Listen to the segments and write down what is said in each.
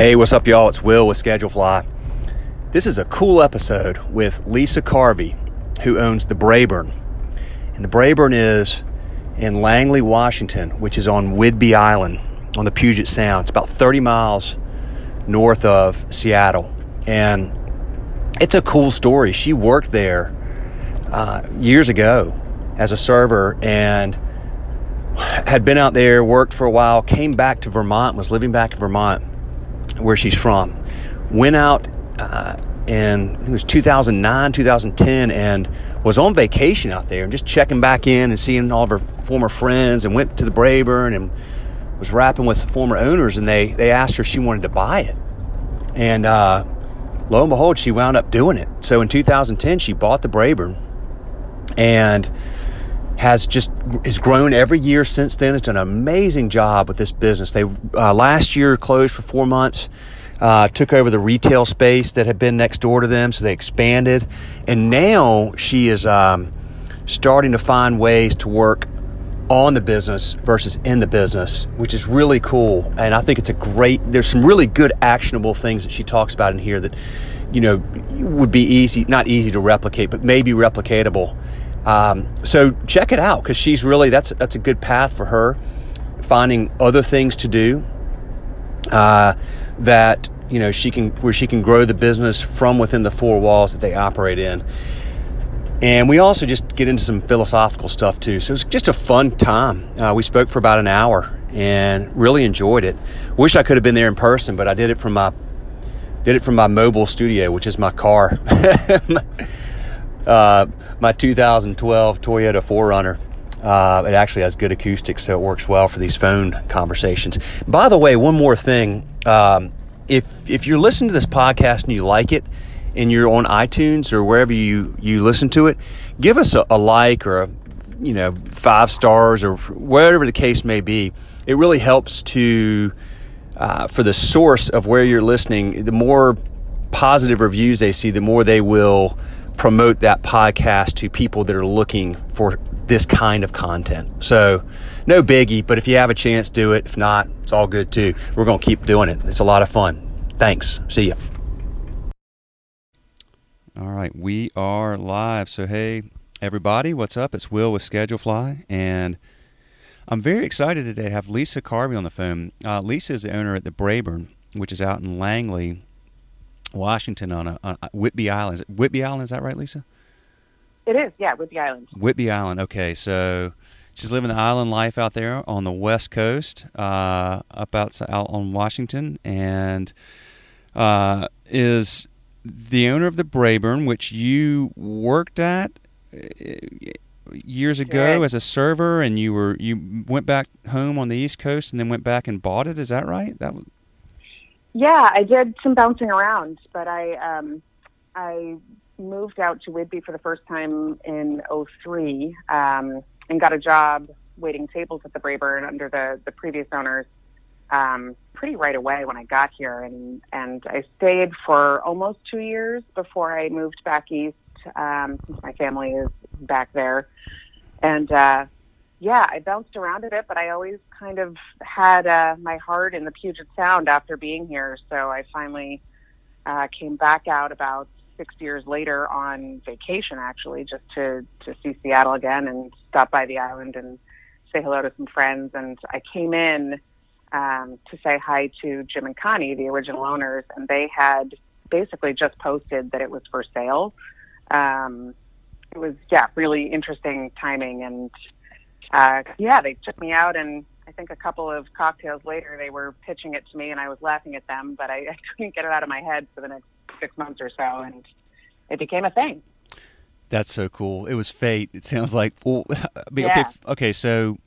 Hey, what's up, y'all? It's Will with Schedulefly. This is a cool episode with Lisa Carvey, who owns the Braeburn. And the Braeburn is in Langley, Washington, which is on Whidbey Island on the Puget Sound. It's about 30 miles north of Seattle. And it's a cool story. She worked there uh, years ago as a server and had been out there, worked for a while, came back to Vermont, was living back in Vermont, where she's from. Went out uh, in it was 2009, 2010, and was on vacation out there and just checking back in and seeing all of her former friends, and went to the Braeburn and was rapping with the former owners, and they they asked her if she wanted to buy it, and uh, lo and behold, she wound up doing it. So in 2010, she bought the Braeburn, and has just has grown every year since then. It's done an amazing job with this business. They uh, last year closed for four months. Uh, took over the retail space that had been next door to them, so they expanded, and now she is um, starting to find ways to work on the business versus in the business, which is really cool. And I think it's a great. There's some really good actionable things that she talks about in here that you know would be easy, not easy to replicate, but maybe replicatable. Um, so check it out because she's really that's that's a good path for her, finding other things to do. Uh, that you know she can where she can grow the business from within the four walls that they operate in. And we also just get into some philosophical stuff too. So it was just a fun time. Uh, we spoke for about an hour and really enjoyed it. Wish I could have been there in person, but I did it from my did it from my mobile studio, which is my car. uh, my 2012 Toyota 4Runner. Uh, it actually has good acoustics, so it works well for these phone conversations. By the way, one more thing: um, if if you're listening to this podcast and you like it, and you're on iTunes or wherever you you listen to it, give us a, a like or a you know five stars or whatever the case may be. It really helps to uh, for the source of where you're listening. The more positive reviews they see, the more they will promote that podcast to people that are looking for this kind of content. So, no biggie, but if you have a chance, do it. If not, it's all good too. We're going to keep doing it. It's a lot of fun. Thanks. See you. All right, we are live. So, hey, everybody, what's up? It's Will with Schedulefly, and I'm very excited today to have Lisa Carvey on the phone. Uh, Lisa is the owner at the Braeburn, which is out in Langley, Washington on a, on a Whidbey Island. Is Whidbey Island? Is that right, Lisa? It is, yeah, Whidbey Island. Whidbey Island. Okay, so she's living the island life out there on the west coast, uh, up out, out on Washington, and uh, is the owner of the Braeburn, which you worked at uh, years ago Right. as a server, and you were you went back home on the East Coast, and then went back and bought it. Is that right? That was, Yeah, I did some bouncing around, but I um, I moved out to Whidbey for the first time in '03 um, and got a job waiting tables at the Braeburn under the the previous owners um, pretty right away when I got here, and and I stayed for almost two years before I moved back east um, since my family is back there, and. Uh, yeah, I bounced around a bit, but I always kind of had uh, my heart in the Puget Sound after being here. So I finally uh, came back out about six years later on vacation, actually, just to to see Seattle again and stop by the island and say hello to some friends. And I came in um, to say hi to Jim and Connie, the original owners, and they had basically just posted that it was for sale. Um, it was yeah, really interesting timing and uh, yeah, they took me out, and I think a couple of cocktails later, they were pitching it to me, and I was laughing at them, but I, I couldn't get it out of my head for the next six months or so, and it became a thing. that's so cool. It was fate. It sounds like. Well, I mean, Yeah. okay, okay. So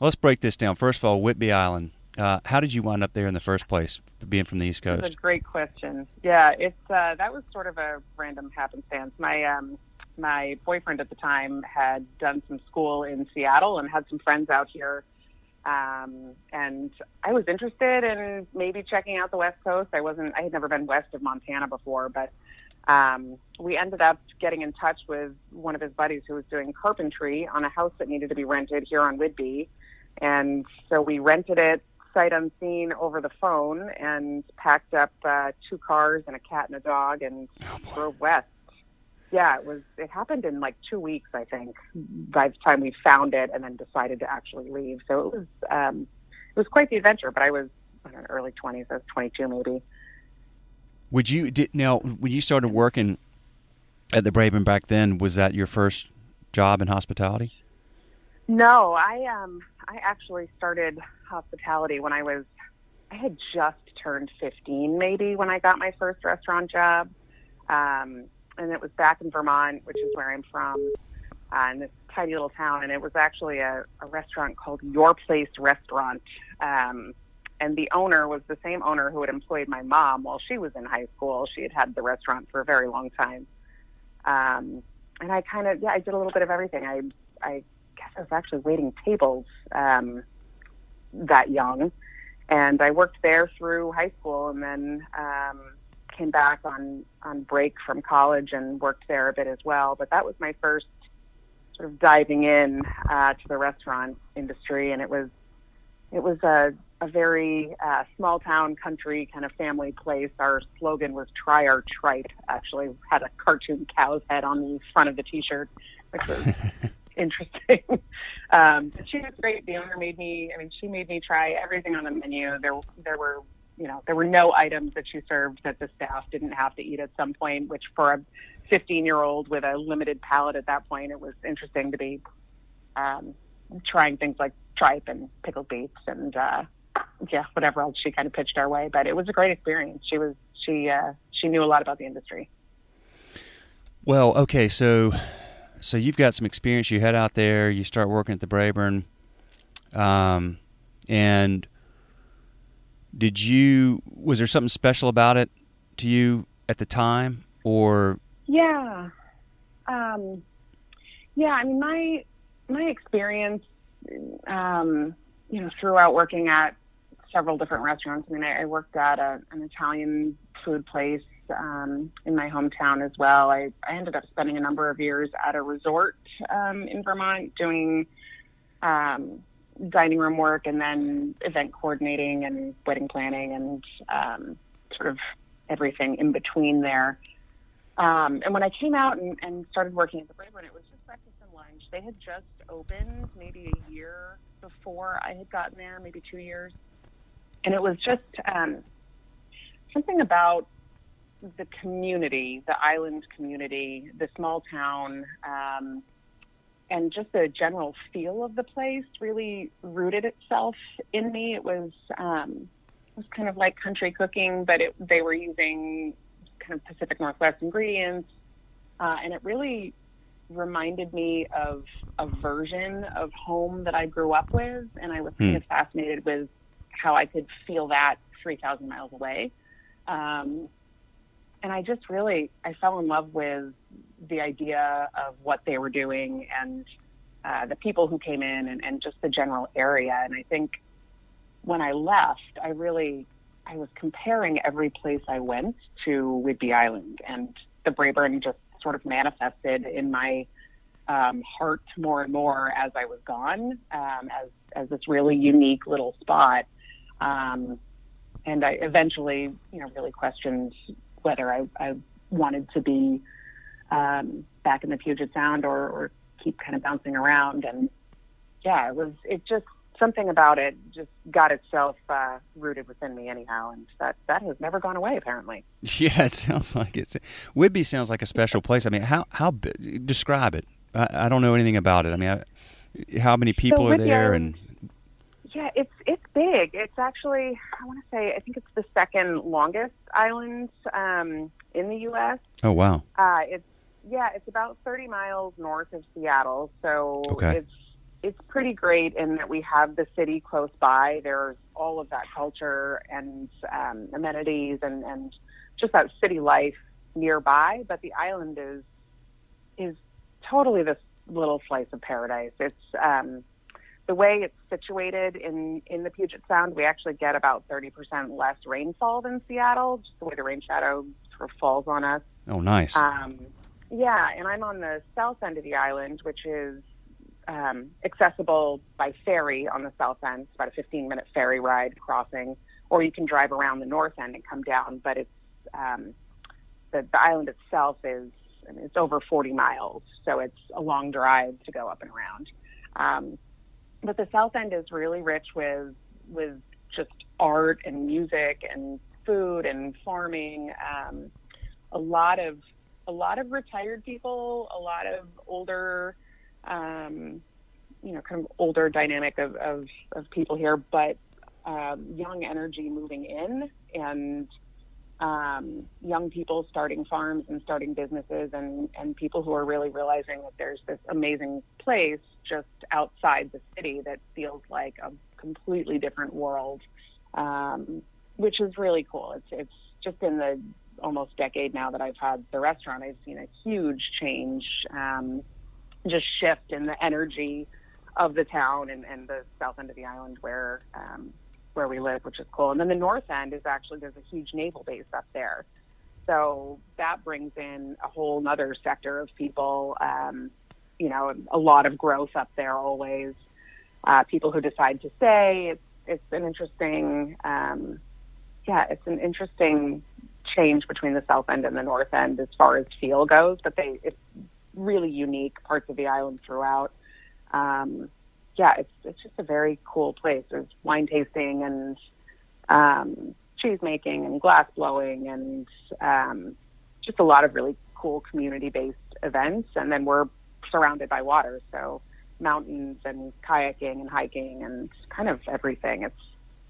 let's break this down. First of all, Whidbey Island. Uh, how did you wind up there in the first place, being from the East That's Coast? a great question. Yeah, it's uh, that was sort of a random happenstance. My um, my boyfriend at the time had done some school in Seattle and had some friends out here, um, and I was interested in maybe checking out the West Coast. I wasn't. I had never been west of Montana before, but um, we ended up getting in touch with one of his buddies who was doing carpentry on a house that needed to be rented here on Whidbey, and so we rented it sight unseen over the phone and packed up uh, two cars and a cat and a dog and Oh, drove west. Yeah, it was. It happened in like two weeks, I think, by the time we found it and then decided to actually leave. So it was um, it was quite the adventure. But I was I don't early twenties. I was twenty two, maybe. Would you did now when you started working at the Braeburn back then? Was that your first job in hospitality? No, I um I actually started hospitality when I was I had just turned 15 maybe when I got my first restaurant job. Um and it was back in Vermont, which is where I'm from, uh, in this tiny little town and it was actually a, a restaurant called Your Place Restaurant. Um and the owner was the same owner who had employed my mom while she was in high school. She had had the restaurant for a very long time. Um and I kind of yeah, I did a little bit of everything. I I guess I was actually waiting tables um, that young, and I worked there through high school, and then um, came back on on break from college and worked there a bit as well. But that was my first sort of diving in uh, to the restaurant industry, and it was it was a a very uh, small town country kind of family place. Our slogan was "Try our tripe." Actually, had a cartoon cow's head on the front of the T-shirt, which was interesting. um, but she was great. The owner made me. I mean, she made me try everything on the menu. There, there were, you know, there were no items that she served that the staff didn't have to eat at some point. Which, for a 15-year-old with a limited palate at that point, it was interesting to be um, trying things like tripe and pickled beets and uh, yeah, whatever else she kind of pitched our way. But it was a great experience. She was she uh, she knew a lot about the industry. Well, okay, so so you've got some experience. You head out there, you start working at the Braeburn, um, and did you was there something special about it to you at the time, or Yeah, um, yeah. I mean, my my experience, um, you know, throughout working at several different restaurants. I mean, I, I worked at a, an Italian food place um, in my hometown as well. I, I ended up spending a number of years at a resort um, in Vermont doing um, dining room work and then event coordinating and wedding planning and um, sort of everything in between there. Um, and when I came out and, and started working at the Braeburn, it was just breakfast and lunch. They had just opened maybe a year before I had gotten there, maybe two years. And it was just um, something about the community, the island community, the small town, um, and just the general feel of the place really rooted itself in me. It was um, it was kind of like country cooking, but it, they were using kind of Pacific Northwest ingredients, uh, and it really reminded me of a version of home that I grew up with, and I was kind Hmm. of fascinated with how I could feel that 3,000 miles away. Um, and I just really, I fell in love with the idea of what they were doing and uh, the people who came in and, and just the general area. And I think when I left, I really, I was comparing every place I went to Whidbey Island, and the Braeburn just sort of manifested in my um, heart more and more as I was gone, um, as as this really unique little spot. Um, and I eventually, you know, really questioned whether I, I wanted to be um, back in the Puget Sound or, or keep kind of bouncing around. And yeah, it was it just something about it just got itself uh, rooted within me anyhow, and that that has never gone away apparently. yeah, it sounds like it's Whidbey sounds like a special place. I mean, how how describe it? I, I don't know anything about it. I mean, I, how many people are there? And Yeah, it's it's big. It's actually I want to say I think it's the second longest island um, in the U.S. oh wow, Uh, it's yeah, it's about 30 miles north of Seattle, so Okay. it's it's pretty great in that we have the city close by. There's all of that culture and um, amenities and and just that city life nearby. But the island is is totally this little slice of paradise. It's um, the way it's situated in in the Puget Sound. We actually get about 30% less rainfall than Seattle, just the way the rain shadow sort of falls on us. oh nice. Um, yeah, and I'm on the south end of the island, which is um, accessible by ferry on the south end. It's about a 15 minute ferry ride crossing, or you can drive around the north end and come down. But it's um, the, the island itself is I mean, it's over 40 miles, so it's a long drive to go up and around. Um, but the South End is really rich with with just art and music and food and farming. Um, a lot of a lot of retired people, a lot of older, um, you know, kind of older dynamic of, of, of people here, but um, young energy moving in and um, young people starting farms and starting businesses and, and people who are really realizing that there's this amazing place just outside the city that feels like a completely different world, um, which is really cool. It's, it's just in the almost decade now that I've had the restaurant, I've seen a huge change, um, just shift in the energy of the town and, and the south end of the island where um, where we live, which is cool. And then the north end is actually there's a huge naval base up there, so that brings in a whole other sector of people. Um, you know, a lot of growth up there always. Uh, people who decide to stay. It's it's an interesting, um, yeah, it's an interesting change between the south end and the north end as far as feel goes. But they it's really unique parts of the island throughout. Um, yeah, it's it's just a very cool place. There's wine tasting and um, cheese making and glass blowing and um, just a lot of really cool community based events. And then we're surrounded by water, so mountains and kayaking and hiking and kind of everything. It's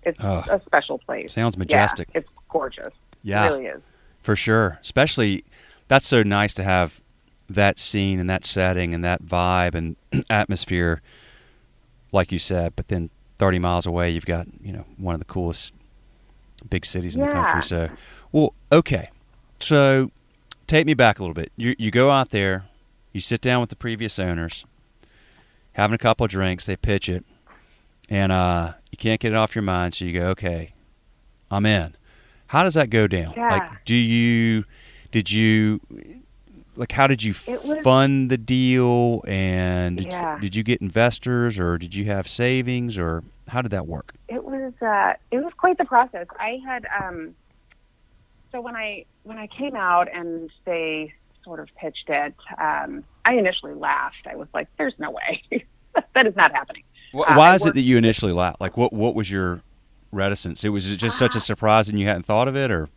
it's oh, a special place. Sounds majestic. Yeah, it's gorgeous. Yeah, it really is for sure. Especially that's so nice to have that scene and that setting and that vibe and atmosphere like you said. But then 30 miles away, you've got you know one of the coolest big cities in yeah. the country. So, well, okay. So, take me back a little bit. You you go out there, you sit down with the previous owners, having a couple of drinks. They pitch it, and uh, you can't get it off your mind. So you go, okay, I'm in. How does that go down? Yeah. Like, do you did you like how did you was, fund the deal and did, yeah. you, did you get investors or did you have savings or how did that work it was uh, it was quite the process i had um, so when i when i came out and they sort of pitched it um, i initially laughed i was like there's no way that is not happening uh, why is it that you initially laughed like what what was your reticence it was just such a surprise and you hadn't thought of it or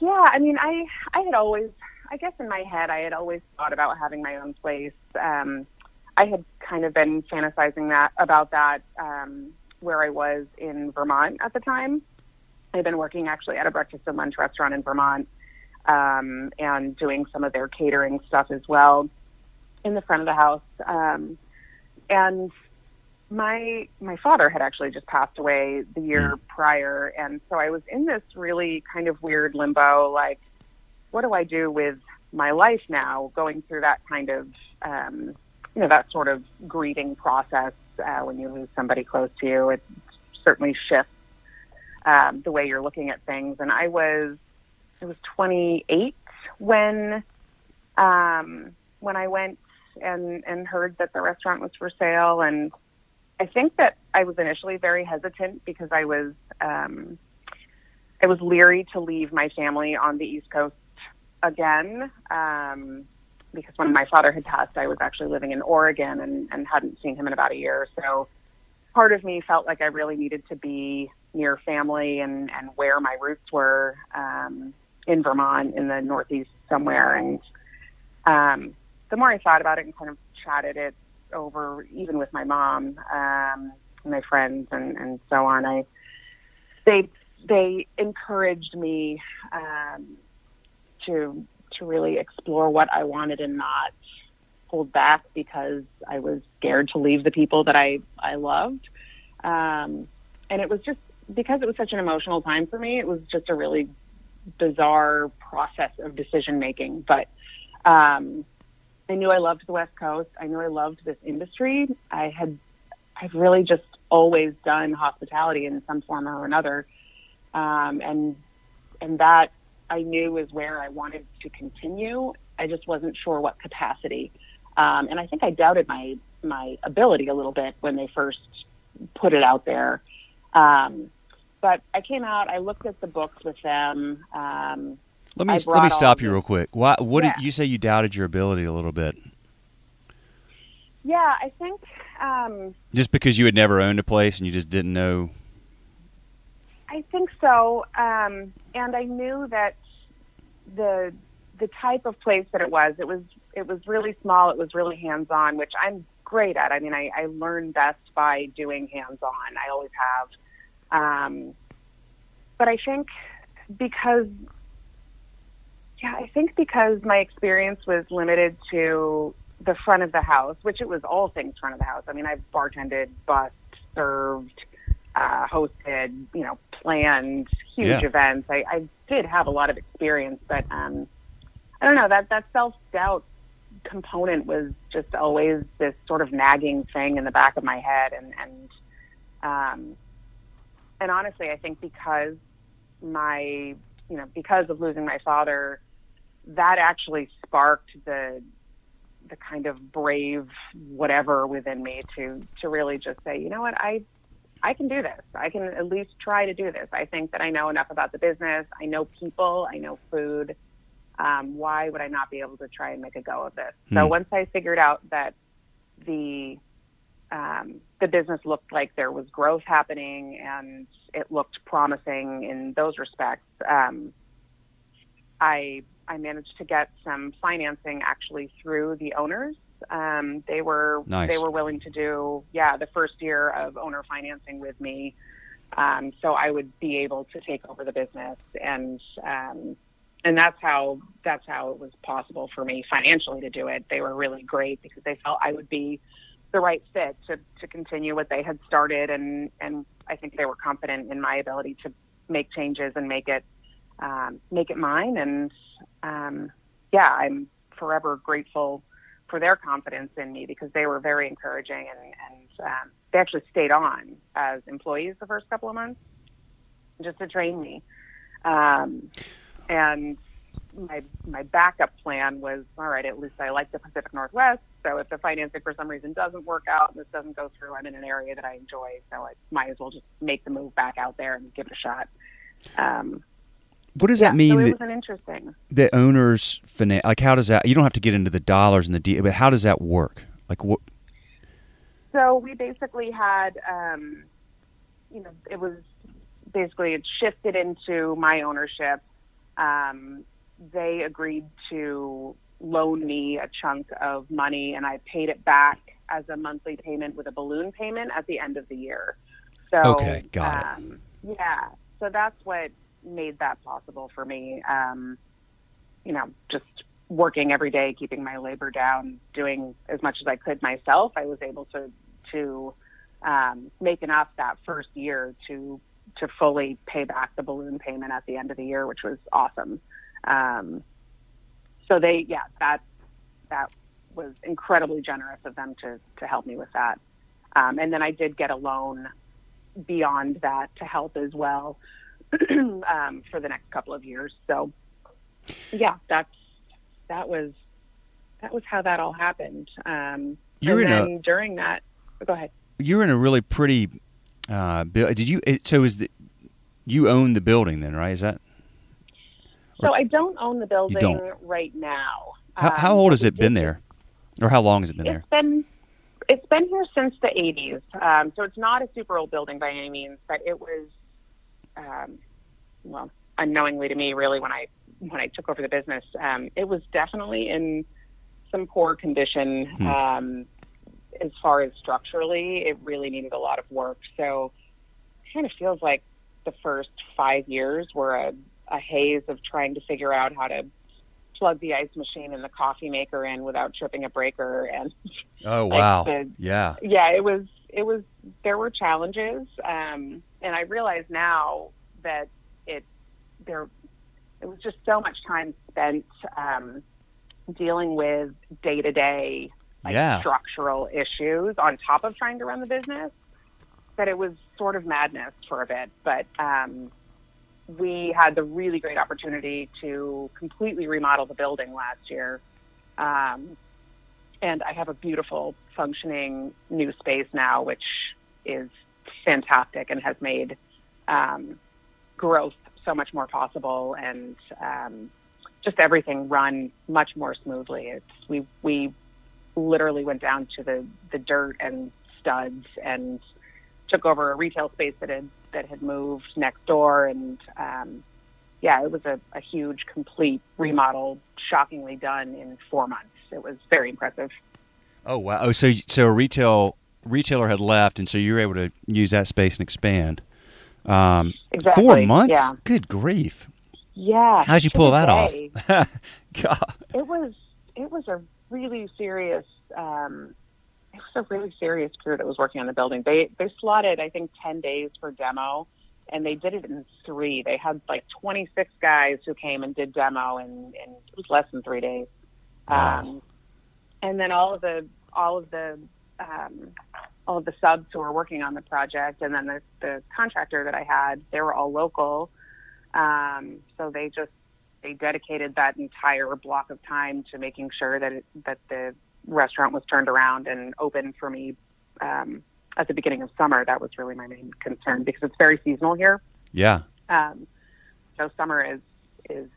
yeah i mean i i had always I guess in my head, I had always thought about having my own place. Um, I had kind of been fantasizing that about that um, where I was in Vermont at the time. I had been working actually at a breakfast and lunch restaurant in Vermont um, and doing some of their catering stuff as well in the front of the house. Um, and my my father had actually just passed away the year mm. prior, and so I was in this really kind of weird limbo, like what do I do with my life now going through that kind of, um, you know, that sort of grieving process uh, when you lose somebody close to you. It certainly shifts um, the way you're looking at things. And I was, I was 28 when, um, when I went and, and heard that the restaurant was for sale. And I think that I was initially very hesitant because I was, um, I was leery to leave my family on the East Coast again um, because when my father had passed, I was actually living in Oregon and, and hadn't seen him in about a year. So part of me felt like I really needed to be near family and, and where my roots were um, in Vermont, in the Northeast somewhere. And um, the more I thought about it and kind of chatted it over, even with my mom, um, my friends, and, and so on, I they they encouraged me um, to to really explore what I wanted and not hold back because I was scared to leave the people that I I loved. Um, and it was just because it was such an emotional time for me. It was just a really bizarre process of decision making. But um, I knew I loved the West Coast. I knew I loved this industry. I had I've really just always done hospitality in some form or another, um, and and that I knew is where I wanted to continue. I just wasn't sure what capacity. Um, and I think I doubted my my ability a little bit when they first put it out there. Um, but I came out, I looked at the books with them. Um, let me let me stop you real quick. Why, what Yeah. did you say? You doubted your ability a little bit, yeah, I think um, just because you had never owned a place and you just didn't know. I think so. Um, and I knew that the the type of place that it was, it was it was really small. It was really hands on, which I'm great at. I mean, I, I learn best by doing hands on. I always have. Um, but I think because yeah, I think because my experience was limited to the front of the house, which it was all things front of the house. I mean, I've bartended, bussed, served, uh, hosted, you know, planned huge Yeah. events. I, I did have a lot of experience, but um, I don't know that that self doubt component was just always this sort of nagging thing in the back of my head, and and um, and honestly, I think because my you know because of losing my father, that actually sparked the the kind of brave whatever within me to to really just say, you know what, I I can do this. I can at least try to do this. I think that I know enough about the business. I know people. I know food. Um, why would I not be able to try and make a go of this? So Hmm. once I figured out that the um, the business looked like there was growth happening and it looked promising in those respects, um, I I managed to get some financing actually through the owners. Um, they were Nice. they were willing to do yeah the first year of owner financing with me, um, so I would be able to take over the business and um, and that's how that's how it was possible for me financially to do it. They were really great because they felt I would be the right fit to to continue what they had started and and I think they were confident in my ability to make changes and make it um, make it mine and um, yeah I'm forever grateful for their confidence in me because they were very encouraging and and um, they actually stayed on as employees the first couple of months just to train me um, and my my backup plan was all right. At least I like the Pacific Northwest. So if the financing for some reason doesn't work out and this doesn't go through, I'm in an area that I enjoy. So I might as well just make the move back out there and give it a shot. Um, What does yeah, that mean? So it that, was an interesting. the owners finan- like how does that? You don't have to get into the dollars and the deal, but how does that work? Like what? So we basically had, um, you know, it was basically it shifted into my ownership. Um, they agreed to loan me a chunk of money, and I paid it back as a monthly payment with a balloon payment at the end of the year. So, Okay, got it. um, Yeah, so that's what made that possible for me. Um, you know, just working every day, keeping my labor down, doing as much as I could myself. I was able to to um, make enough that first year to to fully pay back the balloon payment at the end of the year, which was awesome. Um, so they, yeah, that that was incredibly generous of them to to help me with that. Um, and then I did get a loan beyond that to help as well um, for the next couple of years. So yeah, that's that was that was how that all happened. Um, You're and in a- during that, go ahead. You're in a really pretty. Uh, did you? So is the you own the building then, right? Is that So I don't own the building right now. how, Um, how old has it been there, or how long has it been there? It's been it's been here since the 80s. Um, so it's not a super old building by any means, but it was, um, well, unknowingly to me, really, when I when I took over the business, um, it was definitely in some poor condition. Hmm. Um, as far as structurally, it really needed a lot of work. So it kind of feels like the first five years were a, a haze of trying to figure out how to plug the ice machine and the coffee maker in without tripping a breaker and Oh like wow! the- yeah. yeah, it was it was there were challenges, um, and I realize now that it there it was just so much time spent um, dealing with day to day like Yeah. structural issues on top of trying to run the business that it was sort of madness for a bit. But um, we had the really great opportunity to completely remodel the building last year. Um, and I have a beautiful, functioning new space now, which is fantastic and has made um, growth so much more possible and um, just everything run much more smoothly. It's we we literally went down to the the dirt and studs and took over a retail space that had that had moved next door and um, yeah, it was a, a huge, complete remodel, shockingly done in four months. It was very impressive. Oh wow! Oh, so so a retail retailer had left, and so you were able to use that space and expand. Um, exactly. Four months. Yeah. Good grief! Yeah. How'd you pull that day. off? God. It was it was a really serious. Um, it was a really serious crew that was working on the building. They they slotted I think ten days for demo, and they did it in three. They had like twenty six guys who came and did demo, and, and it was less than three days. Wow. Um, and then all of the all of the um, all of the subs who were working on the project, and then the, the contractor that I had, they were all local. Um, so they just they dedicated that entire block of time to making sure that it, that the restaurant was turned around and open for me um, at the beginning of summer. That was really my main concern because it's very seasonal here. Yeah. Um, so summer is is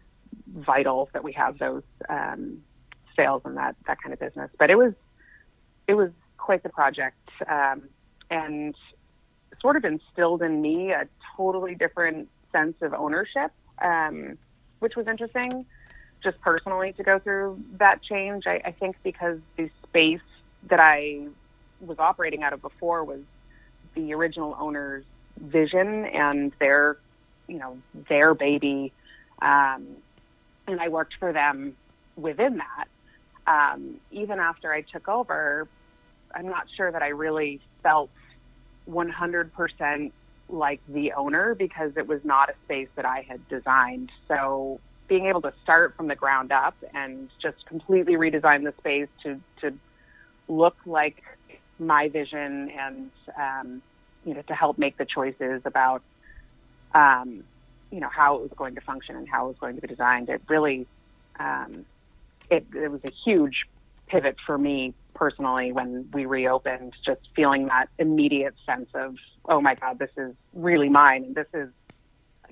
vital that we have those um, sales and that that kind of business. But it was it was quite the project, um, and sort of instilled in me a totally different sense of ownership, um, which was interesting, just personally to go through that change. I, I think because the space that I was operating out of before was the original owner's vision and their, you know, their baby, um, and I worked for them within that. Um, even after I took over, I'm not sure that I really felt 100% like the owner because it was not a space that I had designed. So being able to start from the ground up and just completely redesign the space to to look like my vision and um, you know to help make the choices about um, you know how it was going to function and how it was going to be designed. It really um, it, it was a huge pivot for me personally when we reopened. Just feeling that immediate sense of oh my god, this is really mine, and this is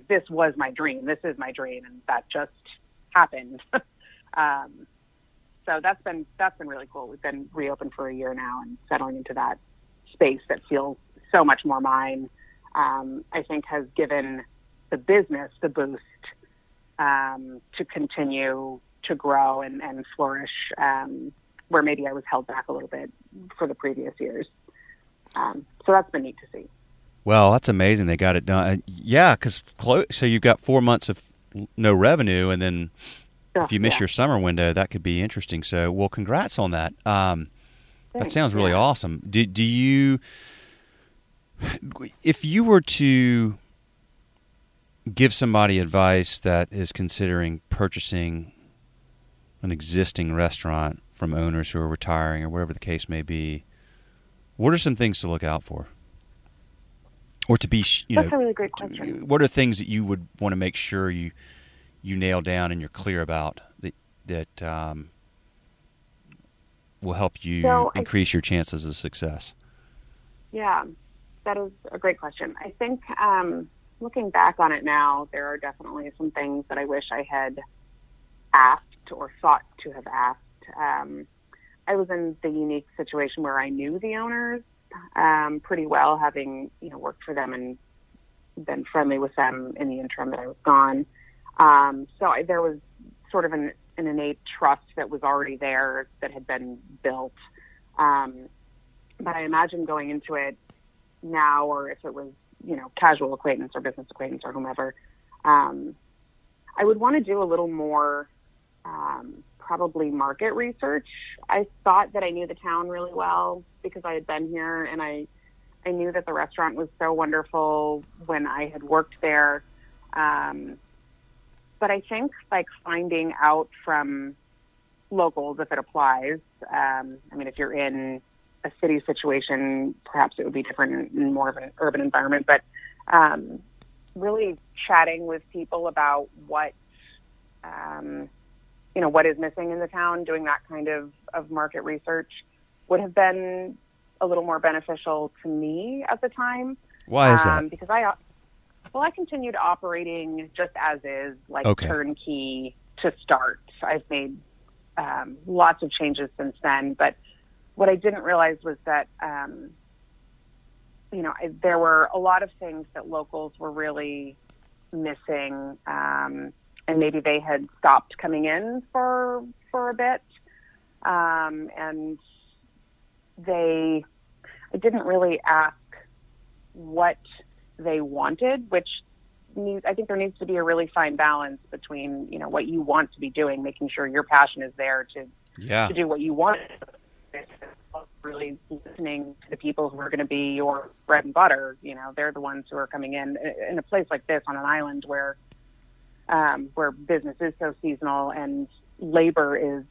this was my dream. This is my dream, and that just happened. um, so that's been that's been really cool. We've been reopened for a year now and settling into that space that feels so much more mine. Um, I think has given the business the boost um, to continue to grow and, and flourish, um, where maybe I was held back a little bit for the previous years. Um, so that's been neat to see. Well, that's amazing. They got it done. Uh, yeah, because so you've got four months of no revenue, and then if you miss yeah. your summer window, that could be interesting. So, well, congrats on that. Um, that sounds really yeah. awesome. Do, do you, if you were to give somebody advice that is considering purchasing an existing restaurant from owners who are retiring or whatever the case may be, what are some things to look out for? Or to be, you That's know, a really great question. what are things that you would want to make sure you you nail down and you're clear about that that um, will help you So I- increase your chances of success? Yeah, that is a great question. I think um, looking back on it now, there are definitely some things that I wish I had asked or thought to have asked. Um, I was in the unique situation where I knew the owners um, pretty well, having you know worked for them and been friendly with them in the interim that I was gone. Um, so I, there was sort of an, an innate trust that was already there that had been built. Um, but I imagine going into it now, or if it was, you know, casual acquaintance or business acquaintance or whomever, um, I would want to do a little more, um, probably market research. I thought that I knew the town really well because I had been here and I, I knew that the restaurant was so wonderful when I had worked there. Um, but I think like finding out from locals if it applies. Um, I mean, if you're in a city situation, perhaps it would be different in more of an urban environment. But um, really chatting with people about what um, you know, what is missing in the town, doing that kind of, of market research would have been a little more beneficial to me at the time. Why is that? Um, because I, well, I continued operating just as is, like Okay. turnkey to start. I've made um, lots of changes since then, but what I didn't realize was that, um, you know, I, there were a lot of things that locals were really missing, um, and maybe they had stopped coming in for for a bit, um, and they, I didn't really ask what they wanted, which needs, I think there needs to be a really fine balance between, you know, what you want to be doing, making sure your passion is there to, Yeah. to do what you want. Really listening to the people who are going to be your bread and butter. You know, they're the ones who are coming in in a place like this on an island where, um, where business is so seasonal and labor is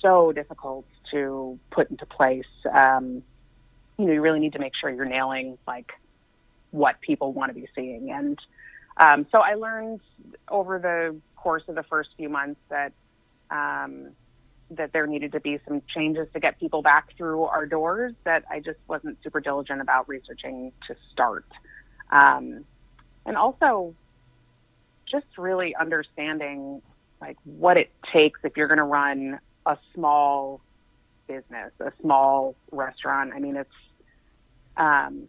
so difficult to put into place. Um, you know, you really need to make sure you're nailing like what people want to be seeing. And um, so I learned over the course of the first few months that um, that there needed to be some changes to get people back through our doors that I just wasn't super diligent about researching to start. Um, and also just really understanding like what it takes if you're going to run a small business, a small restaurant. I mean, it's um,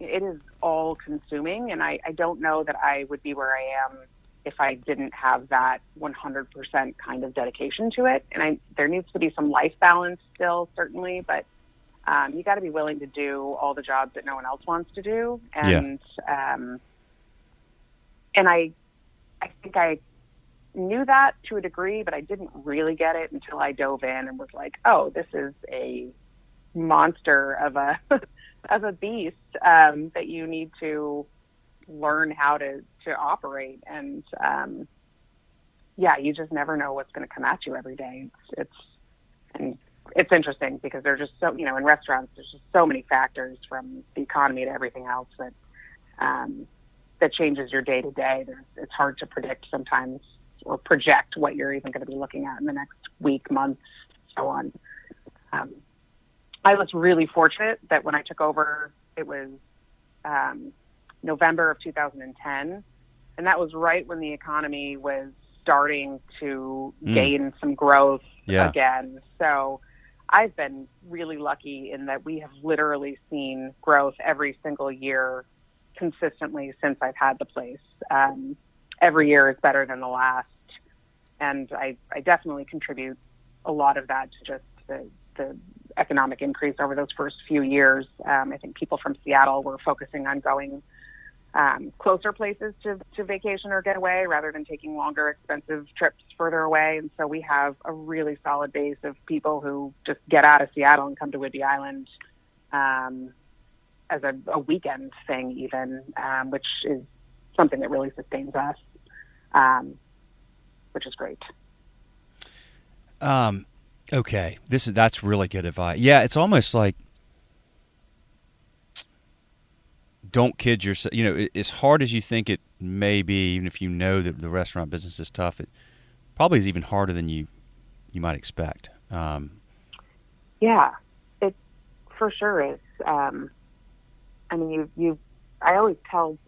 it is all consuming, and I, I don't know that I would be where I am if I didn't have that 100% kind of dedication to it. And I, there needs to be some life balance still, certainly, but um, you got to be willing to do all the jobs that no one else wants to do. And um, and I, I think I knew that to a degree, but I didn't really get it until I dove in and was like, oh, this is a monster of a of a beast um, that you need to learn how to to operate. And um, yeah, you just never know what's going to come at you every day. It's, it's and it's interesting because there's just so you know in restaurants there's just so many factors from the economy to everything else that um, that changes your day to day. It's hard to predict sometimes or project what you're even going to be looking at in the next week, month, so on. Um, I was really fortunate that when I took over, it was um, November of 2010, and that was right when the economy was starting to Mm. gain some growth Yeah. again. So I've been really lucky in that we have literally seen growth every single year consistently since I've had the place. Um, every year is better than the last, and I, I definitely contribute a lot of that to just the, the economic increase over those first few years. Um, I think people from Seattle were focusing on going um, closer places to, to vacation or get away rather than taking longer, expensive trips further away. And so we have a really solid base of people who just get out of Seattle and come to Whidbey Island um, as a, a weekend thing, even, um, which is something that really sustains us, um, which is great. Um, okay, this is that's really good advice. Yeah, it's almost like don't kid yourself. You know, it- as hard as you think it may be, even if you know that the restaurant business is tough, it probably is even harder than you you might expect. Um, Yeah, it for sure is. Um, I mean, you you. I always tell,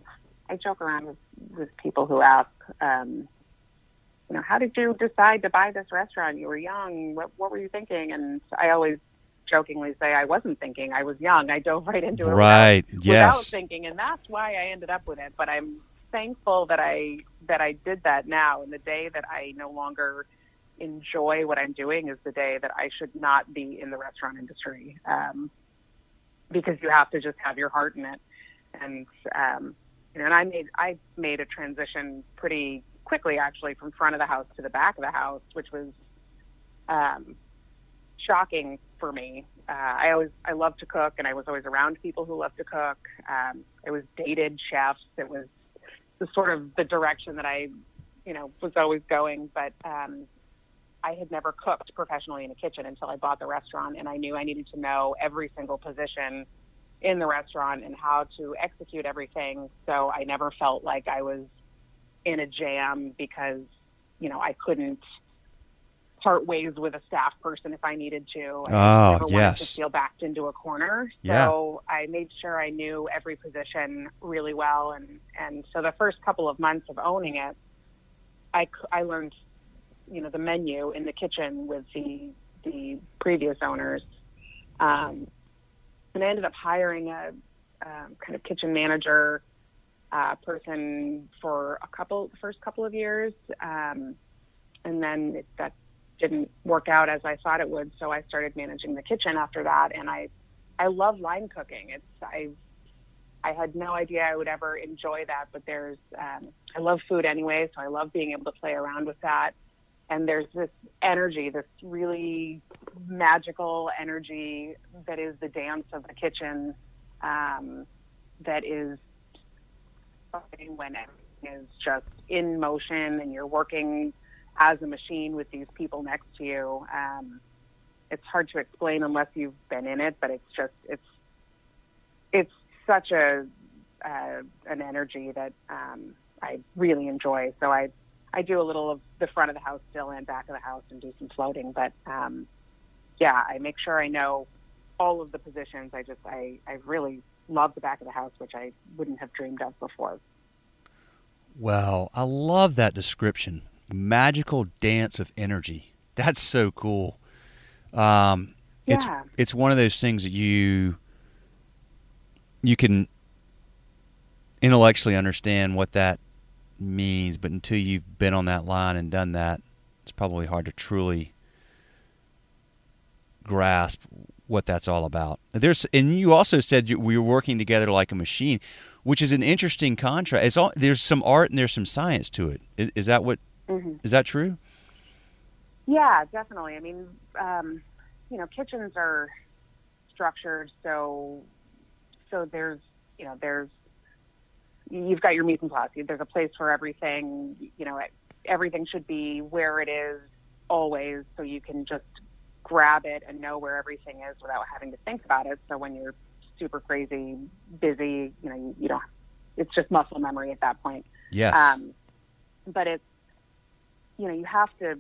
I joke around with with people who ask, um, you know, how did you decide to buy this restaurant? You were young. What what were you thinking? And I always jokingly say I wasn't thinking. I was young. I dove right into it. right? Without, yes. without thinking, and that's why I ended up with it. But I'm thankful that I that I did that now. And the day that I no longer enjoy what I'm doing is the day that I should not be in the restaurant industry, um, because you have to just have your heart in it. And um, you know, and I made I made a transition pretty quickly actually from front of the house to the back of the house, which was um, shocking for me. Uh, I always I love to cook, and I was always around people who love to cook. Um, I was dated chefs. It was the sort of the direction that I, you know, was always going. But um, I had never cooked professionally in a kitchen until I bought the restaurant, and I knew I needed to know every single position in the restaurant and how to execute everything. So I never felt like I was in a jam because, you know, I couldn't part ways with a staff person if I needed to. I oh, never yes. to feel backed into a corner. Yeah. So I made sure I knew every position really well, and and so the first couple of months of owning it, I I learned, you know, the menu in the kitchen with the the previous owners, um, and I ended up hiring a um, kind of kitchen manager uh, person for a couple the first couple of years. Um, and then it, that didn't work out as I thought it would. So I started managing the kitchen after that, and I I love line cooking. It's I I had no idea I would ever enjoy that, but there's um, I love food anyway, so I love being able to play around with that. And there's this energy, this really magical energy that is the dance of the kitchen, um, that is when everything is just in motion and you're working as a machine with these people next to you. Um, it's hard to explain unless you've been in it, but it's just it's it's such a uh, an energy that um, I really enjoy. So I I do a little of the front of the house still and back of the house and do some floating, but um, yeah, I make sure I know all of the positions. I just I I really love the back of the house, which I wouldn't have dreamed of before. Well, I love that description magical dance of energy. That's so cool. Um, yeah. It's it's one of those things that you you can intellectually understand what that means, but until you've been on that line and done that, it's probably hard to truly grasp what that's all about. There's and you also said you, we were working together like a machine, which is an interesting contrast. It's all there's some art and there's some science to it. Is, is that what Mm-hmm. Is that true? Yeah, definitely. I mean, um, you know, kitchens are structured so so there's you know there's you've got your mise en place. There's a place for everything. You know, everything should be where it is always, so you can just grab it and know where everything is without having to think about it. So when you're super crazy busy, you know, you, you don't. It's just muscle memory at that point. Yes. Um, but it's you know you have to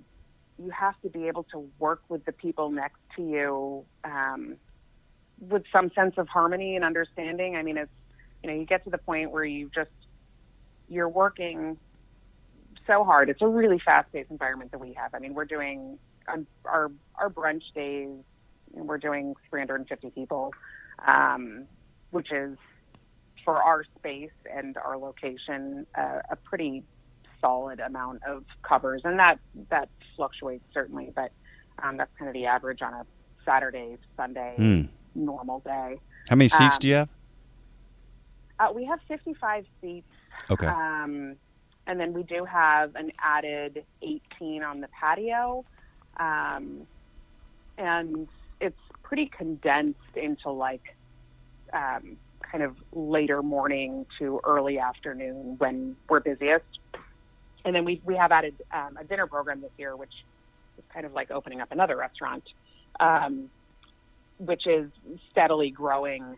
you have to be able to work with the people next to you um, with some sense of harmony and understanding. I mean, it's you know you get to the point where you just you're working so hard. It's a really fast-paced environment that we have. I mean, we're doing um, our our brunch days. We're doing 350 people, um, which is for our space and our location uh, a pretty solid amount of covers, and that that fluctuates certainly, but um, that's kind of the average on a Saturday, Sunday, mm. normal day. How many seats um, do you have? Uh, we have 55 seats. Okay. Um, and then we do have an added 18 on the patio. Um, and it's pretty condensed into like um, kind of later morning to early afternoon when we're busiest and then we we have added um, a dinner program this year, which is kind of like opening up another restaurant, um, which is steadily growing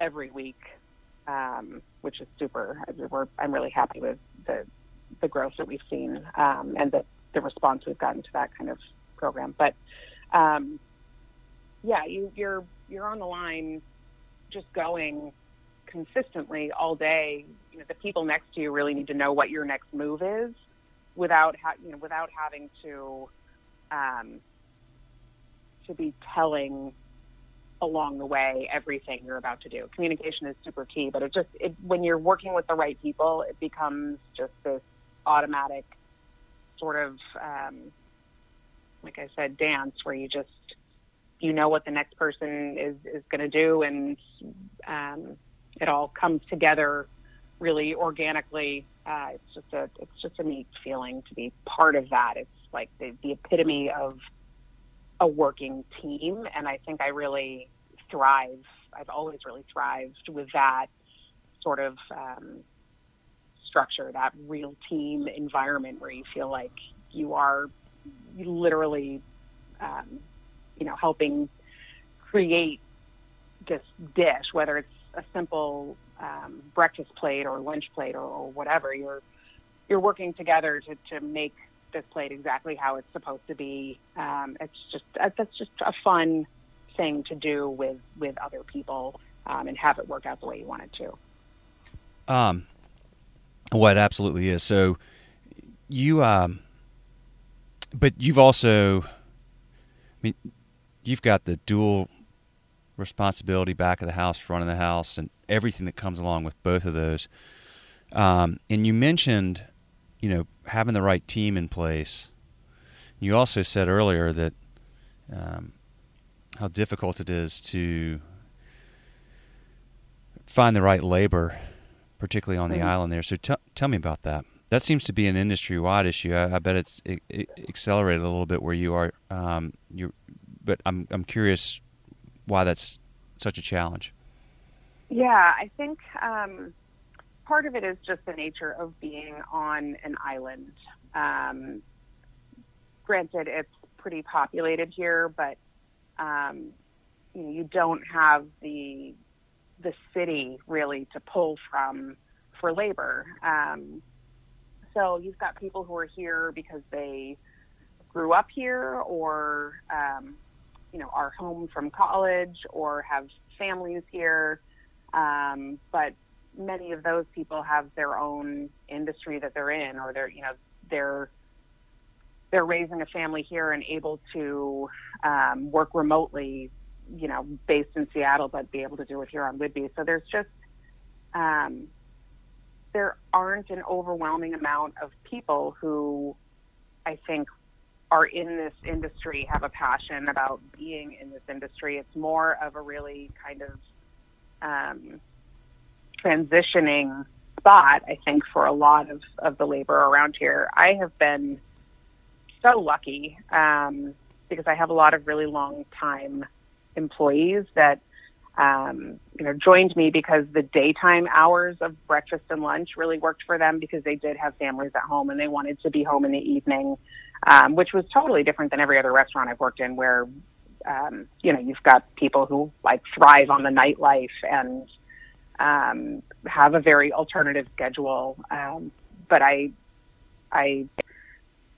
every week, um, which is super. We're, I'm really happy with the the growth that we've seen um, and the the response we've gotten to that kind of program. But um, yeah, you, you're you're on the line, just going consistently all day, you know, the people next to you really need to know what your next move is without ha- you know without having to um, to be telling along the way everything you're about to do. Communication is super key, but it just it, when you're working with the right people, it becomes just this automatic sort of um, like I said, dance where you just you know what the next person is is going to do and um, it all comes together really organically. Uh, it's just a it's just a neat feeling to be part of that. It's like the, the epitome of a working team, and I think I really thrive. I've always really thrived with that sort of um, structure, that real team environment where you feel like you are literally, um, you know, helping create this dish, whether it's a simple um, breakfast plate or lunch plate or, or, whatever. You're you're working together to, to make displayed exactly how it's supposed to be. Um, it's just uh, that's just a fun thing to do with with other people um, and have it work out the way you want it to. Um, what well, absolutely is. So you, um, but you've also, I mean, you've got the dual responsibility back of the house, front of the house, and everything that comes along with both of those. Um, and you mentioned, you know, having the right team in place. You also said earlier that um, how difficult it is to find the right labor, particularly on mm-hmm. the island there. So t- tell me about that. That seems to be an industry-wide issue. I, I bet it's it, it accelerated a little bit where you are. Um, you, but I'm I'm curious why that's such a challenge. Yeah, I think um, part of it is just the nature of being on an island. Um, granted, it's pretty populated here, but um, you know you don't have the the city really to pull from for labor. Um, so you've got people who are here because they grew up here or um, you know are home from college or have families here um, but many of those people have their own industry that they're in or they're you know they're they're raising a family here and able to um, work remotely you know based in Seattle but be able to do it here on Whidbey so there's just um, there aren't an overwhelming amount of people who I think are in this industry have a passion about being in this industry. It's more of a really kind of um, transitioning spot, I think, for a lot of, of the labor around here. I have been so lucky um, because I have a lot of really long time employees that um, you know, joined me because the daytime hours of breakfast and lunch really worked for them because they did have families at home and they wanted to be home in the evening, um, which was totally different than every other restaurant I've worked in where, um, you know, you've got people who like thrive on the nightlife and um, have a very alternative schedule. Um, but I, I,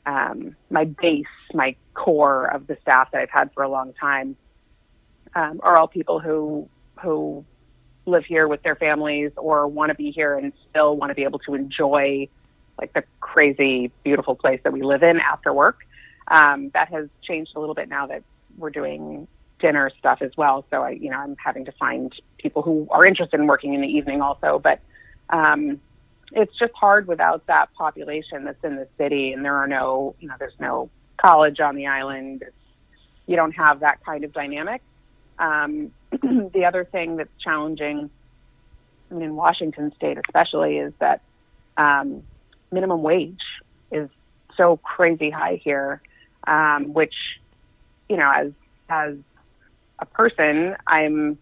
um, my base, my core of the staff that I've had for a long time um, are all people who who live here with their families or want to be here and still want to be able to enjoy like the crazy beautiful place that we live in after work. Um, that has changed a little bit now that we're doing dinner stuff as well. So I, you know, I'm having to find people who are interested in working in the evening also. But um, it's just hard without that population that's in the city, and there are no, you know, there's no college on the island. It's, you don't have that kind of dynamic. Um, the other thing that's challenging I mean, in Washington state, especially, is that um, minimum wage is so crazy high here, um, which, you know, as as a person, I'm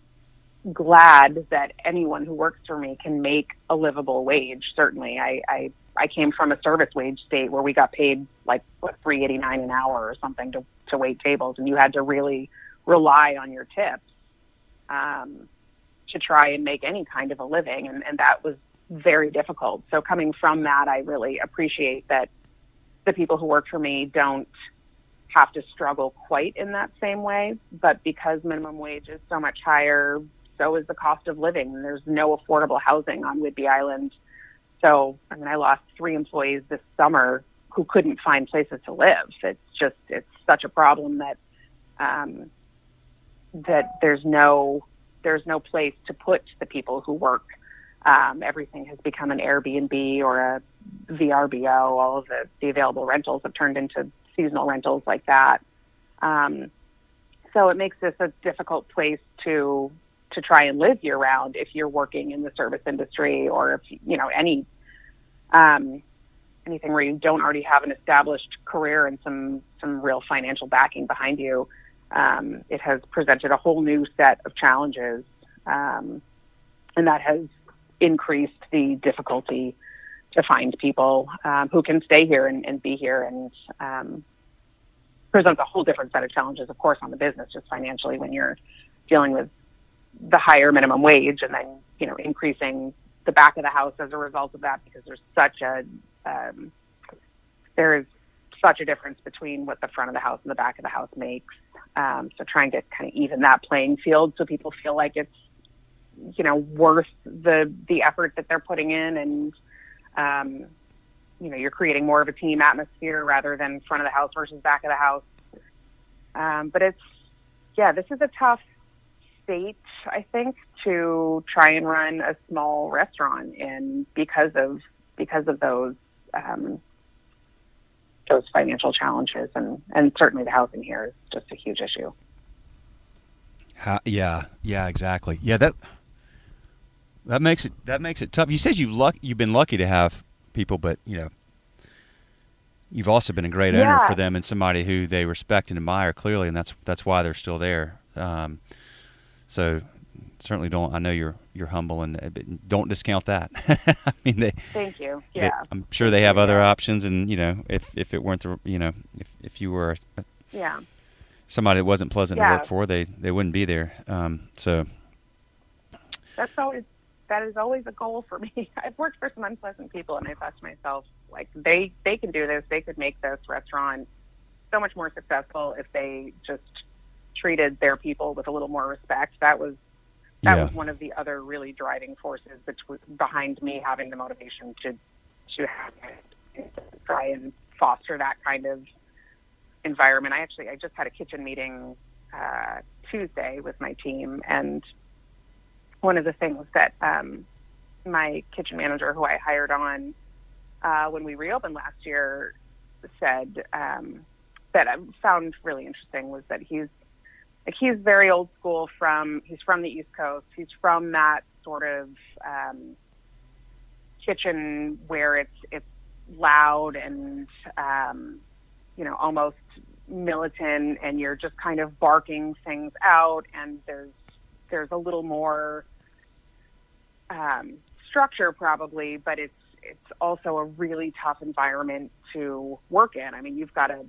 glad that anyone who works for me can make a livable wage. Certainly, I I, I came from a service wage state where we got paid like what three eighty nine an hour or something to to wait tables, and you had to really rely on your tips um, to try and make any kind of a living, and, and that was very difficult. So coming from that, I really appreciate that the people who work for me don't have to struggle quite in that same way. But because minimum wage is so much higher, so is the cost of living. There's no affordable housing on Whidbey Island. So, I mean, I lost three employees this summer who couldn't find places to live. It's just, it's such a problem that um, that there's no there's no place to put the people who work. Um, everything has become an Airbnb or a VRBO. All of the, the available rentals have turned into seasonal rentals like that. Um, so it makes this a difficult place to to try and live year round if you're working in the service industry or if you know any um, anything where you don't already have an established career and some some real financial backing behind you um, it has presented a whole new set of challenges, um, and that has increased the difficulty to find people um, who can stay here and, and be here and um, presents a whole different set of challenges, of course, on the business, just financially when you're dealing with the higher minimum wage and then, you know, increasing the back of the house as a result of that because there's such a, um, there's such a difference between what the front of the house and the back of the house makes. Um, so trying to kind of even that playing field so people feel like it's you know worth the the effort that they're putting in and um, you know you're creating more of a team atmosphere rather than front of the house versus back of the house. Um, but it's yeah, this is a tough state I think to try and run a small restaurant in because of because of those um, those financial challenges and and certainly the housing here is just a huge issue. Yeah, yeah, exactly. Yeah, that that makes it that makes it tough. You said you've luck you've been lucky to have people, but you know you've also been a great owner for them and somebody who they respect and admire clearly, and that's that's why they're still there. Um, so certainly don't. I know you're you're humble and uh, don't discount that. I mean, they. Thank you. Yeah. They, I'm sure they have other options, and you know, if if it weren't the, you know, if if you were. A, yeah. Somebody that wasn't pleasant yeah. to work for, they they wouldn't be there. Um, so. That's always that is always a goal for me. I've worked for some unpleasant people, and I thought to myself, like they they can do this. They could make this restaurant so much more successful if they just treated their people with a little more respect. That was that yeah. was one of the other really driving forces behind me having the motivation to to have try and foster that kind of environment. I actually I just had a kitchen meeting uh, Tuesday with my team, and one of the things that um, my kitchen manager, who I hired on uh, when we reopened last year, said um, that I found really interesting was that he's like he's very old school from he's from the East Coast. He's from that sort of um, kitchen where it's it's loud and um, you know almost militant, and you're just kind of barking things out, and there's there's a little more um, structure probably, but it's it's also a really tough environment to work in. I mean, you've got to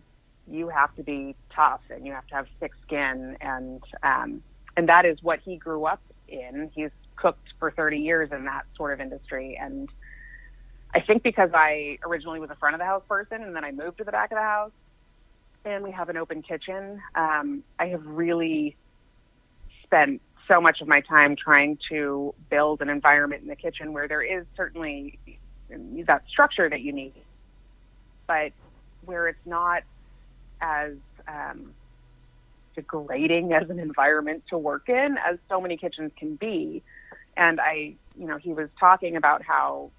you have to be tough and you have to have thick skin and um, and that is what he grew up in. He's cooked for 30 years in that sort of industry and I think because I originally was a front of the house person and then I moved to the back of the house and we have an open kitchen, um, I have really spent so much of my time trying to build an environment in the kitchen where there is certainly that structure that you need, but where it's not as um, degrading as an environment to work in as so many kitchens can be. And I, you know, he was talking about how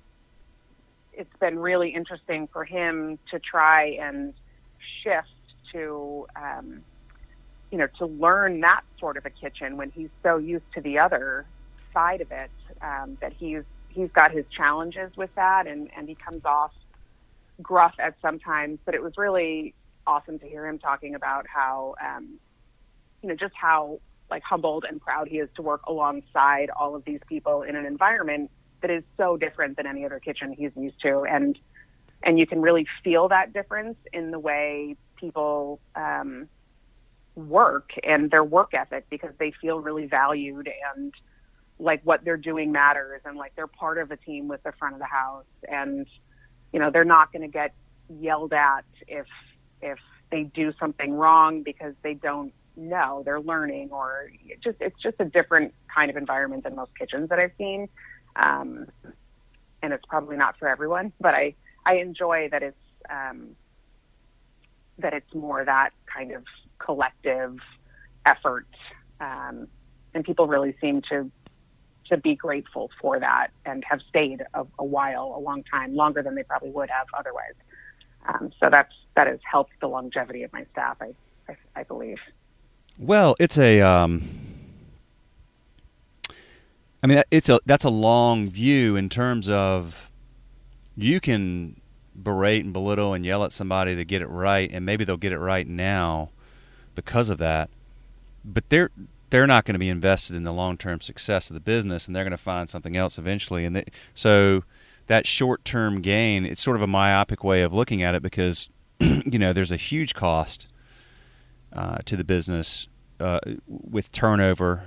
it's been really interesting for him to try and shift to, um, you know, to learn that sort of a kitchen when he's so used to the other side of it um, that he's he's got his challenges with that and and he comes off gruff at sometimes but it was really awesome to hear him talking about how, um, you know, just how like humbled and proud he is to work alongside all of these people in an environment that is so different than any other kitchen he's used to, and and you can really feel that difference in the way people um, work and their work ethic because they feel really valued and like what they're doing matters and like they're part of a team with the front of the house. And you know they're not going to get yelled at if if they do something wrong because they don't know they're learning or just it's just a different kind of environment than most kitchens that I've seen. Um, and it's probably not for everyone but I I enjoy that it's um, that it's more that kind of collective effort um, and people really seem to to be grateful for that and have stayed a, a while a long time longer than they probably would have otherwise um, so that's that has helped the longevity of my staff. I I, I believe. Well, it's a. Um, I mean, it's a that's a long view in terms of you can berate and belittle and yell at somebody to get it right, and maybe they'll get it right now because of that. But they're they're not going to be invested in the long term success of the business, and they're going to find something else eventually. And they, so that short term gain, it's sort of a myopic way of looking at it because, you know, there's a huge cost uh, to the business uh, with turnover,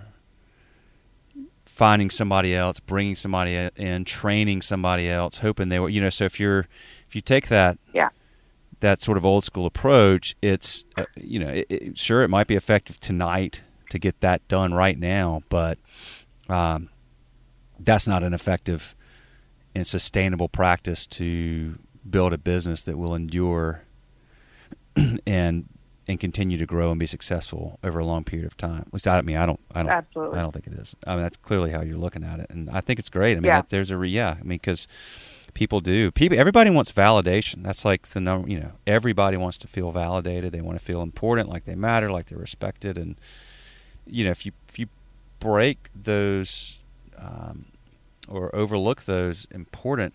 finding somebody else, bringing somebody in, training somebody else, hoping they will, you know, so if you're, if you take that, yeah. That sort of old school approach, it's uh, you know, it, it, sure it might be effective tonight to get that done right now, but um, that's not an effective and sustainable practice to build a business that will endure and and continue to grow and be successful over a long period of time. At least I mean, I don't, I don't, Absolutely. I don't think it is. I mean, that's clearly how you're looking at it, and I think it's great. I mean, yeah. that, there's a re- yeah. I mean, because people do, people, everybody wants validation. That's like the number. You know, everybody wants to feel validated. They want to feel important, like they matter, like they're respected, and you know, if you if you break those um, or overlook those important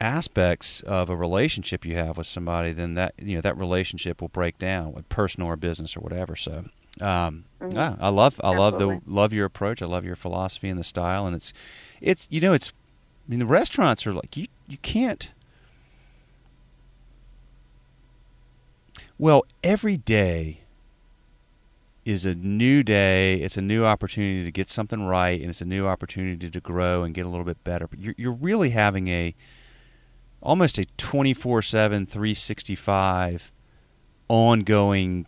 aspects of a relationship you have with somebody, then that you know that relationship will break down, with personal or business or whatever. So, um, mm-hmm. yeah, I love I Absolutely. love the love your approach. I love your philosophy and the style, and it's it's you know it's I mean the restaurants are like you you can't. Well, every day is a new day. It's a new opportunity to get something right, and it's a new opportunity to grow and get a little bit better. But you're, you're really having a almost a 24 7, 365 ongoing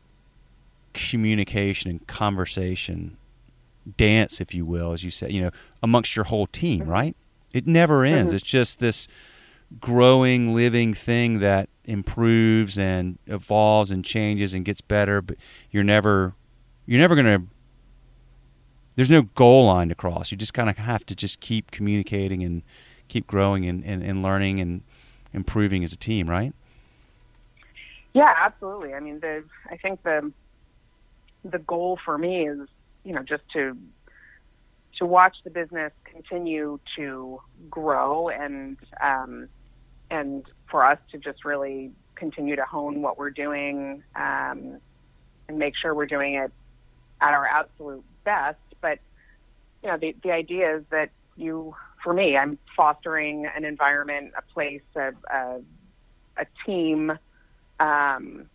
communication and conversation dance, if you will, as you said, you know, amongst your whole team, mm-hmm. right? It never ends. Mm-hmm. It's just this growing, living thing that improves and evolves and changes and gets better, but you're never you're never going to there's no goal line to cross. You just kind of have to just keep communicating and keep growing and, and, and learning and improving as a team, right? Yeah, absolutely. I mean, the I think the the goal for me is, you know, just to to watch the business continue to grow and um, and for us to just really continue to hone what we're doing um, and make sure we're doing it at our absolute best. But you know, the the idea is that you for me, I'm fostering an environment, a place, a, a, a team, um,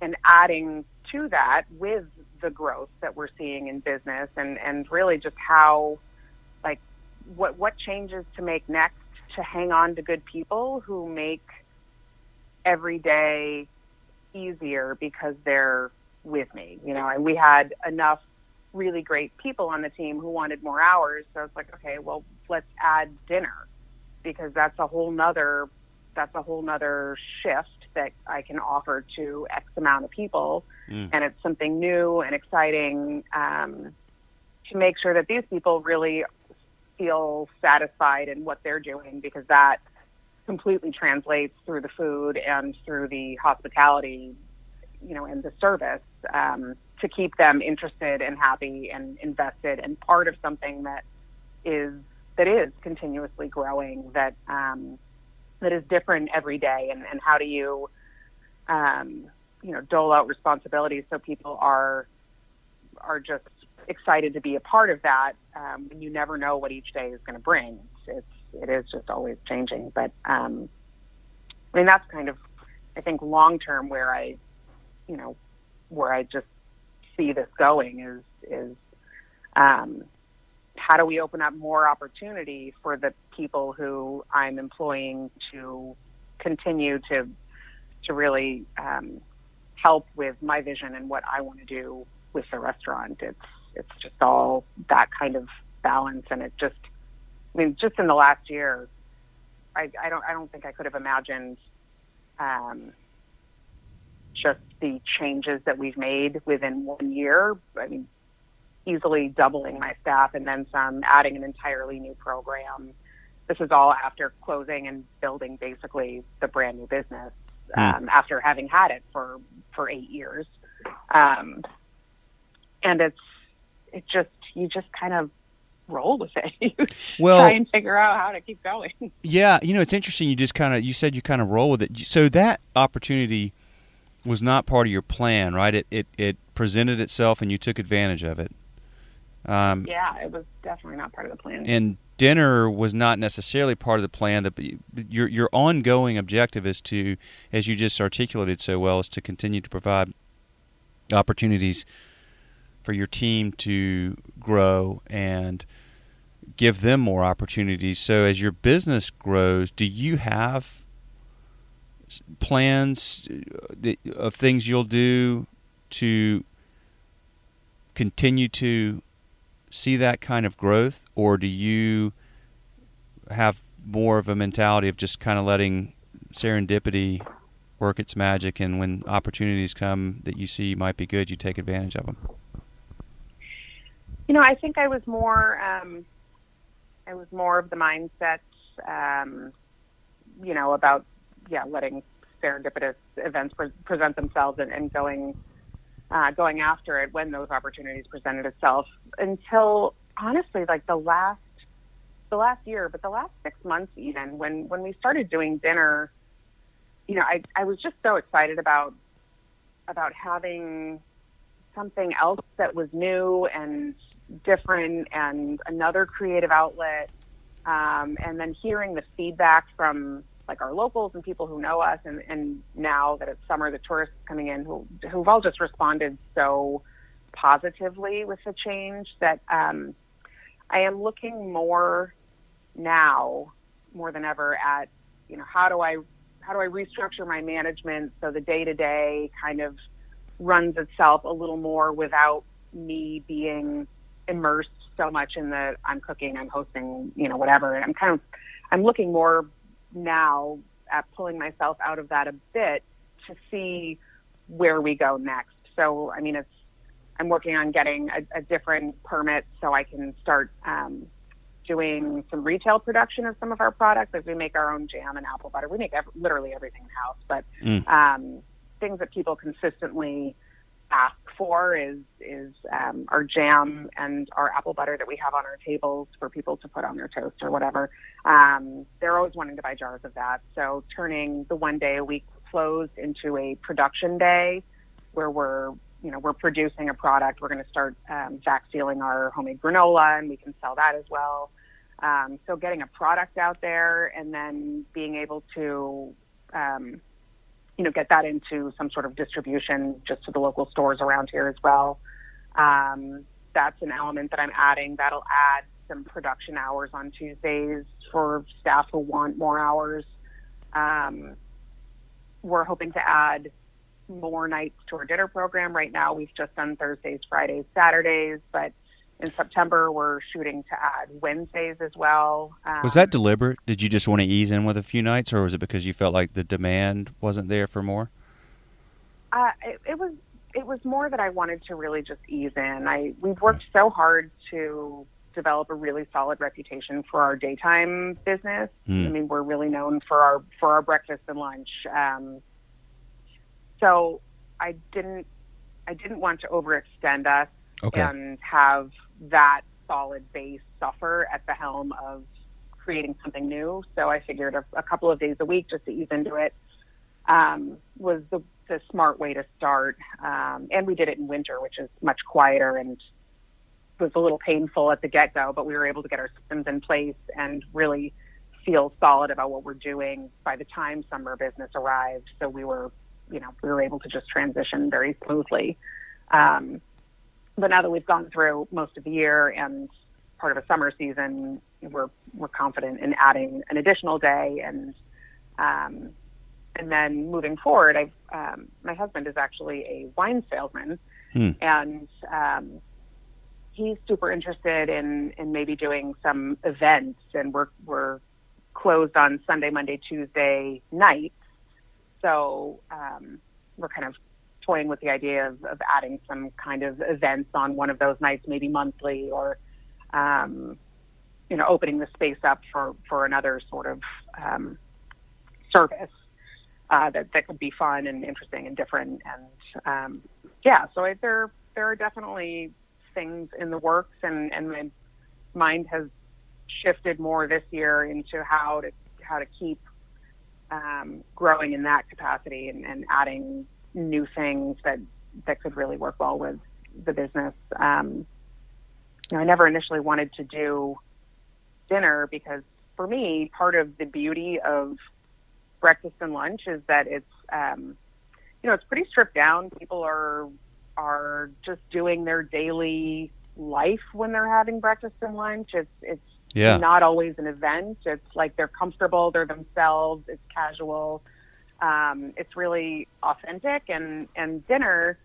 and adding to that with the growth that we're seeing in business and, and really just how, like, what, what changes to make next to hang on to good people who make every day easier because they're with me, you know, and we had enough really great people on the team who wanted more hours. So it's like, okay, well, let's add dinner because that's a whole nother that's a whole nother shift that I can offer to X amount of people, mm. and it's something new and exciting um, to make sure that these people really feel satisfied in what they're doing because that completely translates through the food and through the hospitality, you know, and the service. Um, to keep them interested and happy and invested and part of something that is that is continuously growing that um, that is different every day and, and how do you um, you know dole out responsibilities so people are are just excited to be a part of that um, when you never know what each day is going to bring. It's, it's it is just always changing. But um, I mean that's kind of I think long term where I you know where I just see this going is is um, how do we open up more opportunity for the people who I'm employing to continue to to really um, help with my vision and what I want to do with the restaurant. It's it's just all that kind of balance, and it just I mean, just in the last year, I, I don't I don't think I could have imagined um, just the changes that we've made within one year. I mean, easily doubling my staff and then some, adding an entirely new program. This is all after closing and building basically the brand new business mm. um, after having had it for for eight years. Um, and it's it just you just kind of roll with it. well, try and figure out how to keep going. Yeah, you know, it's interesting. You just kind of you said you kind of roll with it. So that opportunity was not part of your plan, right? It it, it presented itself and you took advantage of it. Um, yeah, it was definitely not part of the plan. And dinner was not necessarily part of the plan. That your your ongoing objective is to, as you just articulated so well, is to continue to provide opportunities for your team to grow and give them more opportunities. So as your business grows, do you have plans uh, of things you'll do to continue to see that kind of growth, or do you have more of a mentality of just kind of letting serendipity work its magic, and when opportunities come that you see might be good, you take advantage of them? You know, I think I was more, um, I was more of the mindset, um, you know, about yeah, letting serendipitous events pre- present themselves and, and going uh, going after it when those opportunities presented itself until honestly like the last the last year but the last six months even when when we started doing dinner you know i i was just so excited about about having something else that was new and different and another creative outlet um, and then hearing the feedback from like our locals and people who know us, and, and now that it's summer, the tourists coming in who who've all just responded so positively with the change that um, I am looking more now more than ever at you know how do I how do I restructure my management so the day to day kind of runs itself a little more without me being immersed so much in the I'm cooking, I'm hosting, you know, whatever. And I'm kind of I'm looking more now at pulling myself out of that a bit to see where we go next. So, I mean, it's I'm working on getting a, a different permit so I can start um, doing some retail production of some of our products. As we make our own jam and apple butter, we make ev- literally everything in house, but mm. um, things that people consistently ask for is is um, our jam and our apple butter that we have on our tables for people to put on their toast or whatever. Um, they're always wanting to buy jars of that. So turning the one day a week closed into a production day where we're you know we're producing a product. We're going to start um, vac sealing our homemade granola and we can sell that as well. Um, so getting a product out there and then being able to um, you know, get that into some sort of distribution just to the local stores around here as well. Um, that's an element that I'm adding. That'll add some production hours on Tuesdays for staff who want more hours. Um, we're hoping to add more nights to our dinner program. Right now, we've just done Thursdays, Fridays, Saturdays, but in September, we're shooting to add Wednesdays as well. Um, was that deliberate? Did you just want to ease in with a few nights, or was it because you felt like the demand wasn't there for more? Uh, it, it was. It was more that I wanted to really just ease in. I we've worked so hard to develop a really solid reputation for our daytime business. Mm. I mean, we're really known for our for our breakfast and lunch. Um, so I didn't I didn't want to overextend us okay. and have that solid base suffer at the helm of creating something new. So I figured a, a couple of days a week just to ease into it um, was the, the smart way to start. Um, and we did it in winter, which is much quieter and was a little painful at the get go, but we were able to get our systems in place and really feel solid about what we're doing by the time summer business arrived. So we were, you know, we were able to just transition very smoothly. Um, but now that we've gone through most of the year and part of a summer season, we're we're confident in adding an additional day and um, and then moving forward. I've um, my husband is actually a wine salesman, hmm. and um, he's super interested in in maybe doing some events. And we're we're closed on Sunday, Monday, Tuesday nights, so um, we're kind of toying with the idea of, of adding some kind of events on one of those nights, maybe monthly, or um, you know, opening the space up for for another sort of um, service uh, that that could be fun and interesting and different. And um, yeah, so I, there there are definitely things in the works, and and my mind has shifted more this year into how to how to keep um, growing in that capacity and, and adding new things that that could really work well with the business. Um, you know, I never initially wanted to do dinner because for me, part of the beauty of breakfast and lunch is that it's um, you know it's pretty stripped down. People are are just doing their daily life when they're having breakfast and lunch. It's it's yeah. not always an event. It's like they're comfortable, they're themselves, it's casual. Um, it's really authentic, and and dinner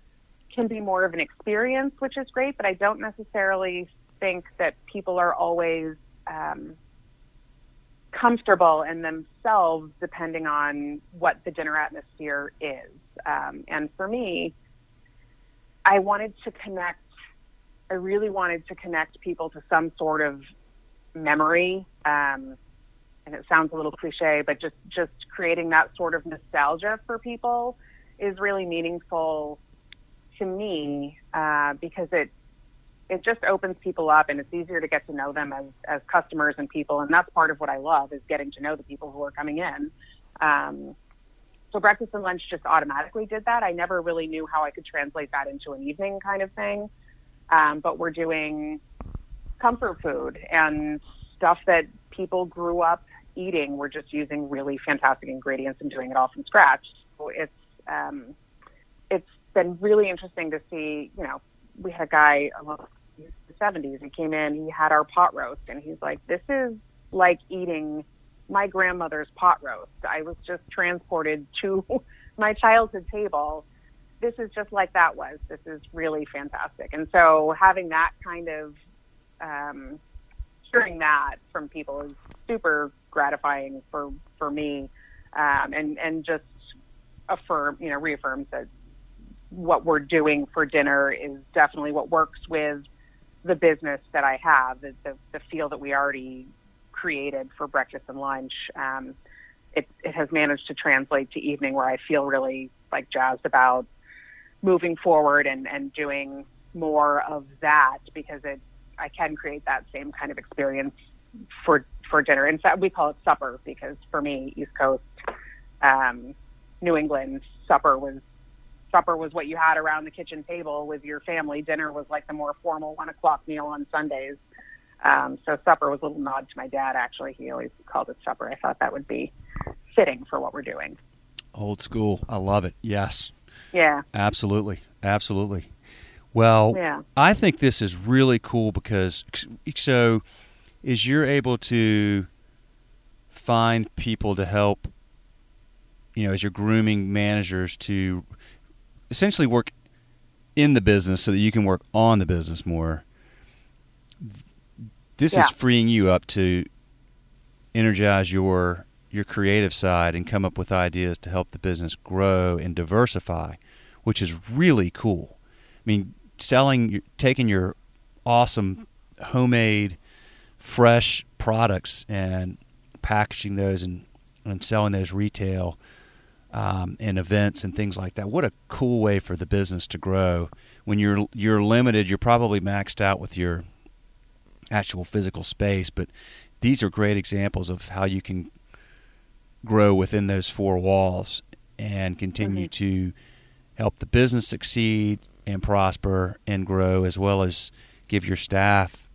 can be more of an experience, which is great. But I don't necessarily think that people are always um, comfortable in themselves, depending on what the dinner atmosphere is. Um, and for me, I wanted to connect. I really wanted to connect people to some sort of memory. Um, and it sounds a little cliche, but just just creating that sort of nostalgia for people is really meaningful to me uh, because it it just opens people up and it's easier to get to know them as as customers and people, and that's part of what I love is getting to know the people who are coming in. Um, so breakfast and lunch just automatically did that. I never really knew how I could translate that into an evening kind of thing. Um, but we're doing comfort food and stuff that people grew up eating. We're just using really fantastic ingredients and doing it all from scratch. So it's um, it's been really interesting to see. You know, we had a guy in the 70s. He came in. He had our pot roast, and he's like, "This is like eating." my grandmother's pot roast. I was just transported to my childhood table. This is just like that was. This is really fantastic. And so having that kind of um, hearing that from people is super gratifying for for me, um, and and just affirm you know reaffirms that what we're doing for dinner is definitely what works with the business that I have, the the, the feel that we already created for breakfast and lunch. Um, it, it has managed to translate to evening where I feel really like jazzed about moving forward and, and doing more of that because it I can create that same kind of experience for for dinner. In fact, we call it supper because for me, East Coast, um, New England, supper was supper was what you had around the kitchen table with your family. Dinner was like the more formal one o'clock meal on Sundays. Um, so supper was a little nod to my dad. Actually, he always called it supper. I thought that would be fitting for what we're doing. Old school. I love it. Yes. Yeah. Absolutely. Absolutely. Well, yeah. I think this is really cool because so is you're able to find people to help you know as you're grooming managers to essentially work in the business so that you can work on the business more this Yeah. is freeing you up to energize your your creative side and come up with ideas to help the business grow and diversify, which is really cool. I mean, selling, taking your awesome homemade, fresh products and packaging those and, and selling those retail um, and events and things like that. What a cool way for the business to grow. When you're you're limited, you're probably maxed out with your actual physical space, but these are great examples of how you can grow within those four walls and continue Mhm. to help the business succeed and prosper and grow as well as give your staff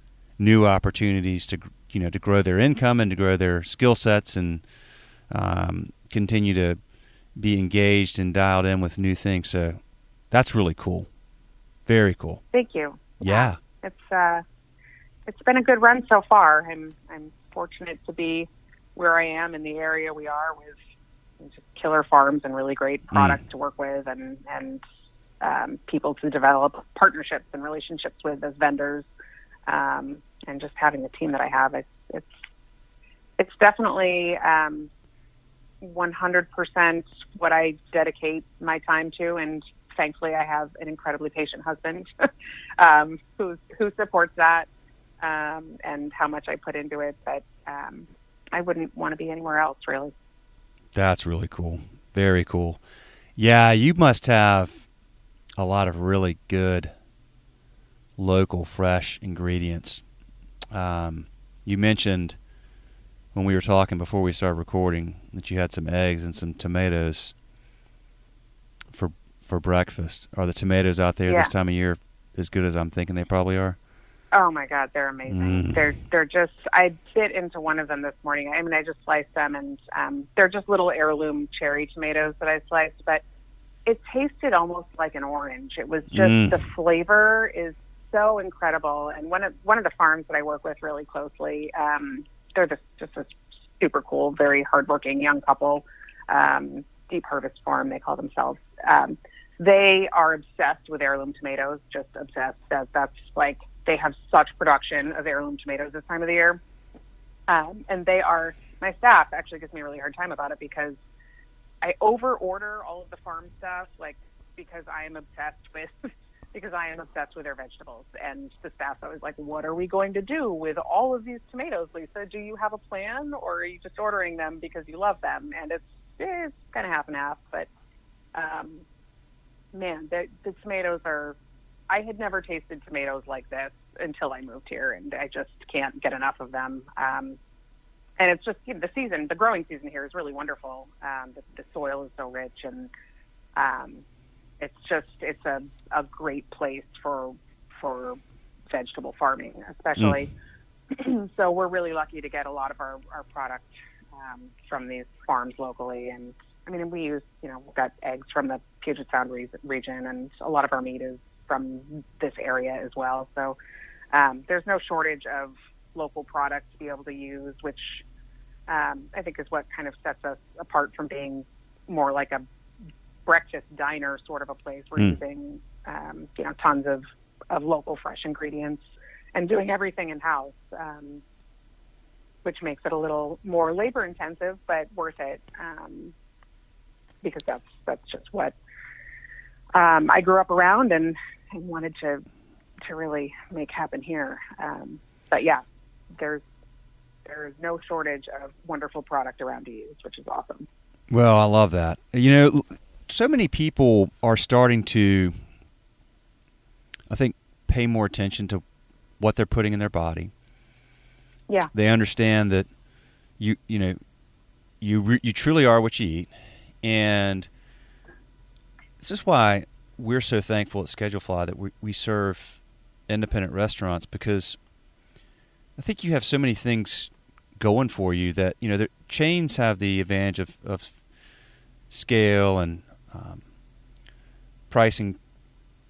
new opportunities to you know to grow their income and to grow their skill sets and um, continue to be engaged and dialed in with new things. So that's really cool. Very cool. Thank you. yeah. It's uh, it's been a good run so far. I'm I'm fortunate to be where I am in the area we are with just killer farms and really great products to work with and and um, people to develop partnerships and relationships with as vendors. Um, and just having the team that I have. It's it's it's definitely um, 100% what I dedicate my time to and thankfully I have an incredibly patient husband um, who who supports that um, and how much I put into it. But um, I wouldn't want to be anywhere else, really. That's really cool. Very cool. Yeah, you must have a lot of really good local fresh ingredients. Um, you mentioned when we were talking before we started recording that you had some eggs and some tomatoes for for breakfast. Are the tomatoes out there Yeah. this time of year as good as I'm thinking they probably are? Oh my God, they're amazing. Mm. They're they're just. I bit into one of them this morning. I mean, I just sliced them, and um, they're just little heirloom cherry tomatoes that I sliced. But it tasted almost like an orange. It was just Mm. the flavor is so incredible. And one of one of the farms that I work with really closely, um, they're just just a super cool, very hardworking young couple. Um, Deep Harvest Farm, they call themselves. Um, they are obsessed with heirloom tomatoes, just obsessed. That that's like they have such production of heirloom tomatoes this time of the year, um, and they are. My staff actually gives me a really hard time about it because I over order all of the farm stuff, like because I am obsessed with because I am obsessed with their vegetables. And the staff's always like, "What are we going to do with all of these tomatoes, Lisa? Do you have a plan, or are you just ordering them because you love them?" And it's it's kind of half and half, but um, man, the, the tomatoes are. I had never tasted tomatoes like this until I moved here, and I just can't get enough of them. Um, and it's just you know, the season, the growing season here is really wonderful. Um, the, the soil is so rich, and um, it's just it's a, a great place for for vegetable farming, especially. Mm. so we're really lucky to get a lot of our our product um, from these farms locally, and I mean, we use you know we've got eggs from the Puget Sound re- region, and a lot of our meat is from this area as well. So um, there's no shortage of local products to be able to use, which um, I think is what kind of sets us apart from being more like a breakfast diner sort of a place. We're mm. using um, you know tons of of local fresh ingredients and doing everything in house, um, which makes it a little more labor intensive, but worth it um, because that's that's just what um, I grew up around and, and wanted to to really make happen here. Um, but yeah, there's there's no shortage of wonderful product around to use, which is awesome. Well, I love that. You know, so many people are starting to, I think, pay more attention to what they're putting in their body. Yeah, they understand that you you know you you truly are what you eat, and this is why we're so thankful at Schedulefly that we we serve independent restaurants because I think you have so many things going for you that you know the chains have the advantage of, of scale and um, pricing,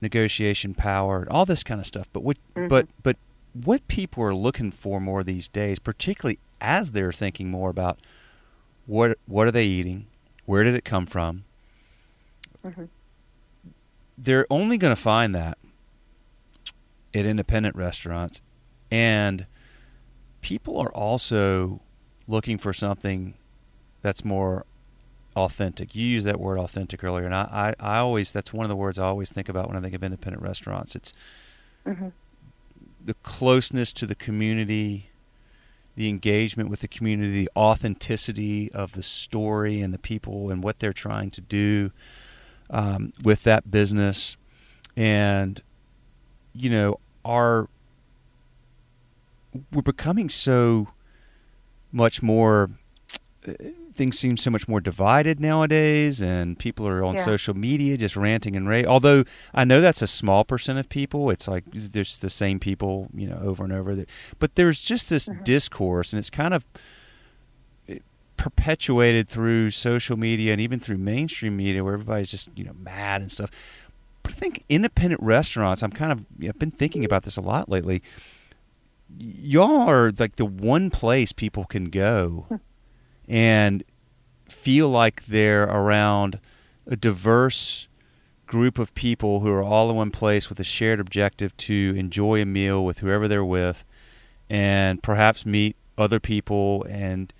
negotiation power, all this kind of stuff. But what, mm-hmm. but but what people are looking for more these days, particularly as they're thinking more about what what are they eating, where did it come from. Mm-hmm. They're only going to find that at independent restaurants, and people are also looking for something that's more authentic. You use that word authentic earlier, and I, I, I, always that's one of the words I always think about when I think of independent restaurants. It's mm-hmm. the closeness to the community, the engagement with the community, the authenticity of the story and the people and what they're trying to do um, with that business, and you know our we're becoming so much more things seem so much more divided nowadays, and people are on yeah. social media just ranting and raving. Although I know that's a small percent of people, it's like there's the same people, you know, over and over. But there's just this mm-hmm. discourse, and it's kind of eh, perpetuated through social media and even through mainstream media, where everybody's just you know mad and stuff. But I think independent restaurants. I'm kind of I've been thinking about this a lot lately. Y'all are like the one place people can go and feel like they're around a diverse group of people who are all in one place with a shared objective to enjoy a meal with whoever they're with and perhaps meet other people and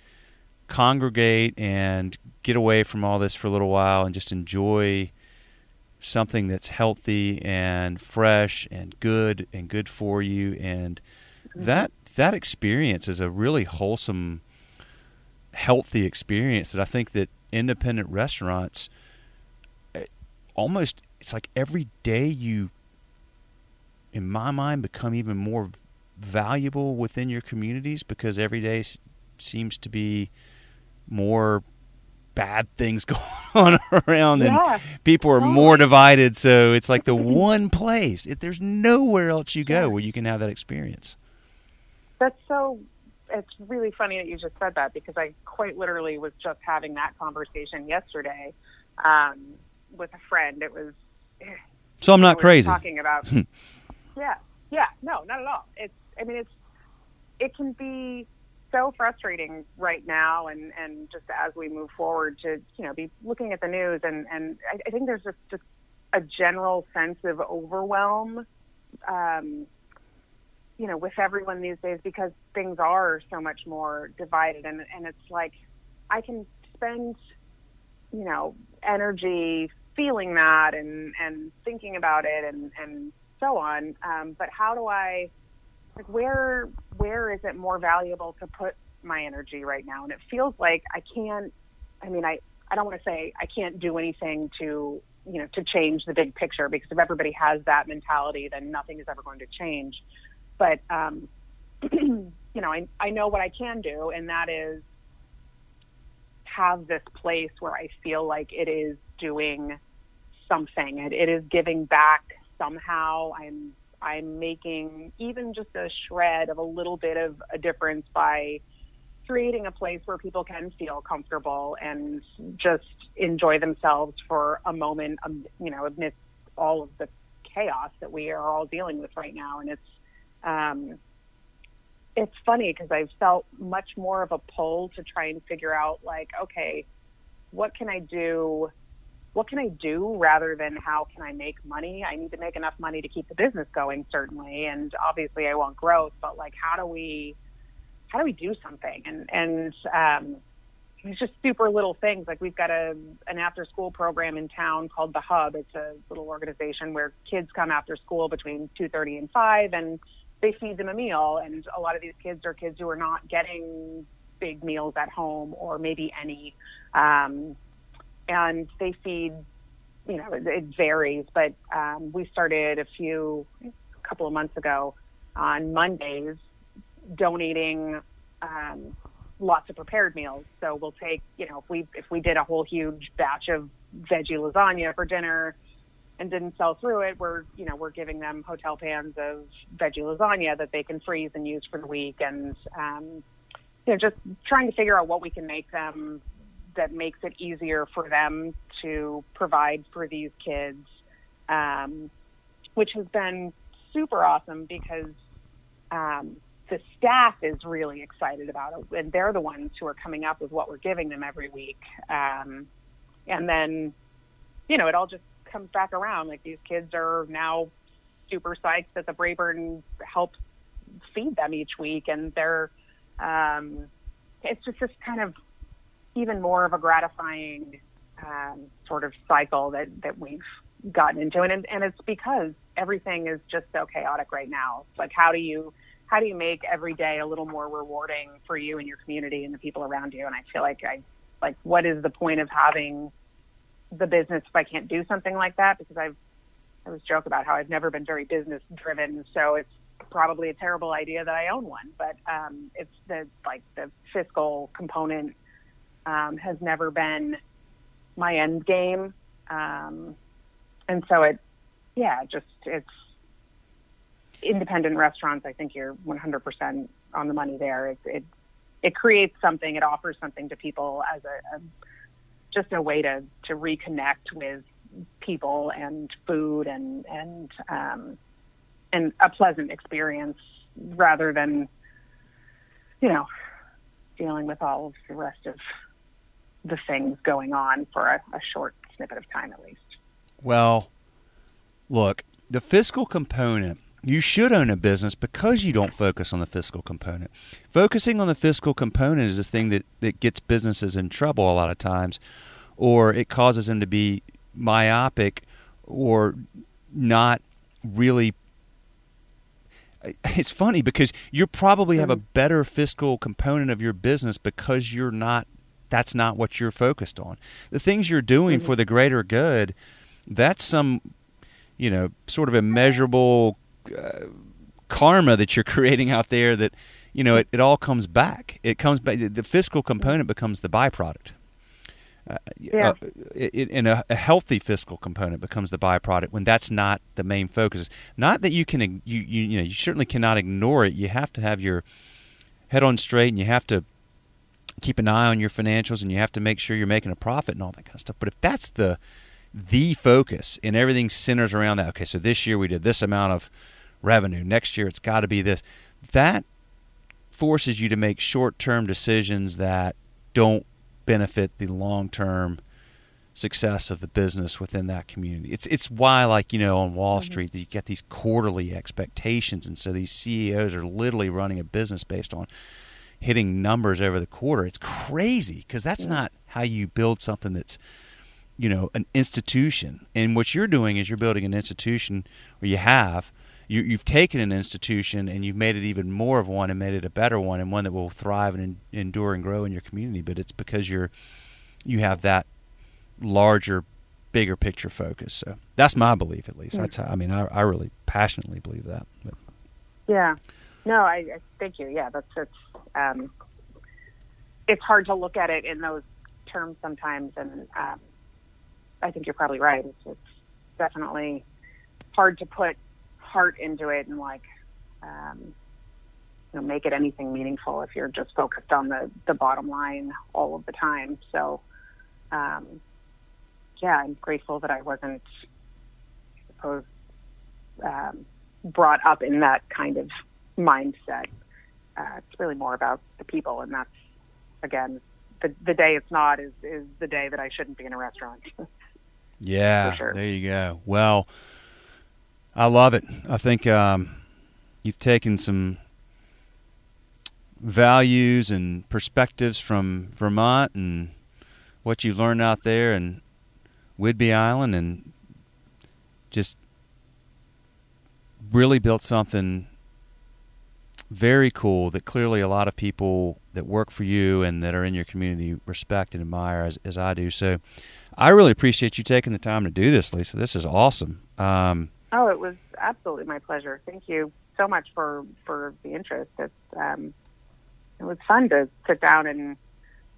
congregate and get away from all this for a little while and just enjoy something that's healthy and fresh and good and good for you. And that that experience is a really wholesome healthy experience that I think that independent restaurants eh, almost it's like every day you in my mind become even more valuable within your communities because every day seems to be more bad things going on around yeah. and people are more divided. So it's like the one place. It, there's nowhere else you go where you can have that experience. That's so it's really funny that you just said that because I quite literally was just having that conversation yesterday um, with a friend. It was so I'm not crazy talking about. Hmm. yeah, yeah, no, not at all. It's I mean it's it can be so frustrating right now, and and just as we move forward to you know be looking at the news, and and I, I think there's just just a general sense of overwhelm. Um, you know, with everyone these days because things are so much more divided, and and it's like I can spend, you know, energy feeling that and and thinking about it and and so on. Um, but how do I, like, where where is it more valuable to put my energy right now? And it feels like I can't. I mean, I I don't want to say I can't do anything to you know to change the big picture because if everybody has that mentality, then nothing is ever going to change. But um, you know, I I know what I can do, and that is have this place where I feel like it is doing something. It, it is giving back somehow. I'm I'm making even just a shred of a little bit of a difference by creating a place where people can feel comfortable and just enjoy themselves for a moment, um, you know, amidst all of the chaos that we are all dealing with right now. And it's, um, it's funny because I've felt much more of a pull to try and figure out like, okay, what can I do? What can I do rather than how can I make money? I need to make enough money to keep the business going, certainly, and obviously I want growth. But like, how do we, how do we do something? And and um, it's just super little things. Like we've got a an after school program in town called the Hub. It's a little organization where kids come after school between two thirty and five, and they feed them a meal. And a lot of these kids are kids who are not getting big meals at home or maybe any. Um, and they feed, you know, it, it varies, but um, we started a few, a couple of months ago on Mondays donating um, lots of prepared meals. So we'll take, you know, if we if we did a whole huge batch of veggie lasagna for dinner, and didn't sell through it, we're you know we're giving them hotel pans of veggie lasagna that they can freeze and use for the week, and um, you know just trying to figure out what we can make them that makes it easier for them to provide for these kids, um, which has been super awesome because um, the staff is really excited about it, and they're the ones who are coming up with what we're giving them every week, um, and then you know it all just comes back around. Like these kids are now super psyched that the Braeburn helps feed them each week, and they're um, it's just this kind of even more of a gratifying um, sort of cycle that that we've gotten into, and and it's because everything is just so chaotic right now. It's like how do you how do you make every day a little more rewarding for you and your community and the people around you? And I feel like I like what is the point of having the business if I can't do something like that because I've I always joke about how I've never been very business driven, so it's probably a terrible idea that I own one. But um, it's the like the fiscal component um, has never been my end game, um, and so it yeah just it's independent restaurants. I think you're 100% on the money there. It it, it creates something. It offers something to people as a, a just a way to to reconnect with people and food and and um, and a pleasant experience rather than you know dealing with all of the rest of the things going on for a, a short snippet of time at least. Well, look, the fiscal component you should own a business because you don't focus on the fiscal component. Focusing on the fiscal component is this thing that, that gets businesses in trouble a lot of times, or it causes them to be myopic or not really. It's funny because you probably have a mm-hmm. better fiscal component of your business because you're not, that's not what you're focused on. The things you're doing mm-hmm. for the greater good, that's some, you know, sort of immeasurable uh, karma that you're creating out there that you know it, it all comes back it comes back the fiscal component becomes the byproduct uh, yeah. Uh, it, and a, a, healthy fiscal component becomes the byproduct when that's not the main focus. Not that you can you, you you know you certainly cannot ignore it. You have to have your head on straight, and you have to keep an eye on your financials, and you have to make sure you're making a profit and all that kind of stuff. But if that's the the focus and everything centers around that, okay, so this year we did this amount of revenue. Next year it's got to be this. That forces you to make short-term decisions that don't benefit the long-term success of the business within that community. It's it's why like, you know, on Wall mm-hmm. Street you get these quarterly expectations and so these CEOs are literally running a business based on hitting numbers over the quarter. It's crazy because that's yeah. not how you build something that's you know an institution. And what you're doing is you're building an institution where you have you, you've taken an institution and you've made it even more of one and made it a better one and one that will thrive and endure and grow in your community. But it's because you're you have that larger, bigger picture focus. So that's my belief, at least. That's how, I mean, I, I really passionately believe that. But. Yeah. No, I, I thank you. Yeah, that's it's um, it's hard to look at it in those terms sometimes, and um, I think you're probably right. It's, it's definitely hard to put heart into it and like um, you know make it anything meaningful if you're just focused on the the bottom line all of the time. So um, yeah, I'm grateful that I wasn't, I suppose, um, brought up in that kind of mindset. Uh, it's really more about the people, and that's again the the day it's not is is the day that I shouldn't be in a restaurant. yeah, sure. there you go. Well, I love it. I think um, you've taken some values and perspectives from Vermont and what you learned out there, and Whidbey Island and just really built something very cool that clearly a lot of people that work for you and that are in your community respect and admire as, as I do. So I really appreciate you taking the time to do this, Lisa. This is awesome. Um, oh, it was absolutely my pleasure. Thank you so much for, for the interest. It's, um, it was fun to sit down and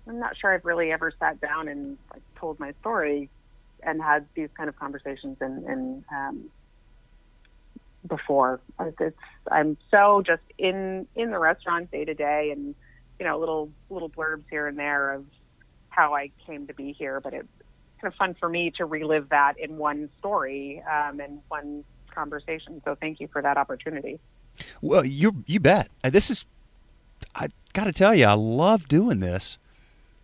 I'm not sure I've really ever sat down and like, told my story and had these kind of conversations and, and um, before. It's I'm so just in in the restaurant day to day, and you know little little blurbs here and there of how I came to be here. But it's kind of fun for me to relive that in one story um, and one conversation. So thank you for that opportunity. Well, you you bet. Uh, this is I got to tell you, I love doing this.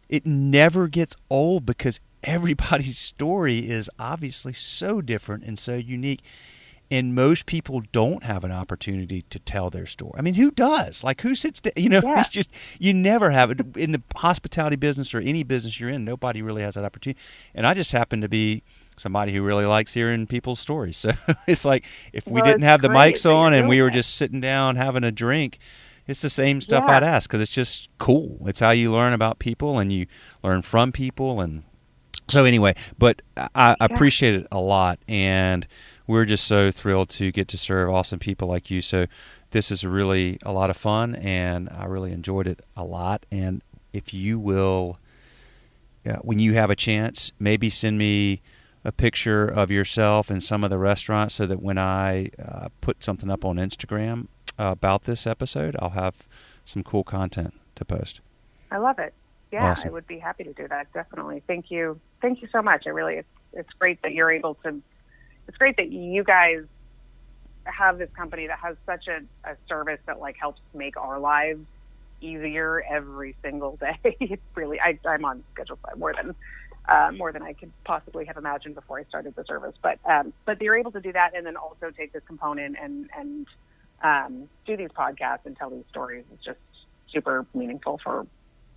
It never gets old because everybody's story is obviously so different and so unique and most people don't have an opportunity to tell their story. I mean, who does? Like, who sits? down? you know, yeah. it's just you never have it in the hospitality business or any business you're in. Nobody really has that opportunity. And I just happen to be somebody who really likes hearing people's stories. So it's like if we well, didn't have the mics on and we were just sitting down having a drink, it's the same stuff yeah. I'd ask because it's just cool. It's how you learn about people and you learn from people and so anyway, but I, I appreciate it a lot, and we're just so thrilled to get to serve awesome people like you. So this is really a lot of fun, and I really enjoyed it a lot. And if you will, uh, when you have a chance, maybe send me a picture of yourself in some of the restaurants so that when I uh, put something up on Instagram uh, about this episode, I'll have some cool content to post. I love it. Yeah, awesome. I would be happy to do that. Definitely. Thank you. Thank you so much. I really, it's, it's great that you're able to, it's great that you guys have this company that has such a, a service that like helps make our lives easier every single day. really, I, I'm on Schedulefly more than, uh, more than I could possibly have imagined before I started the service. But, um, but you're able to do that and then also take this component and, and, um, do these podcasts and tell these stories. It's just super meaningful for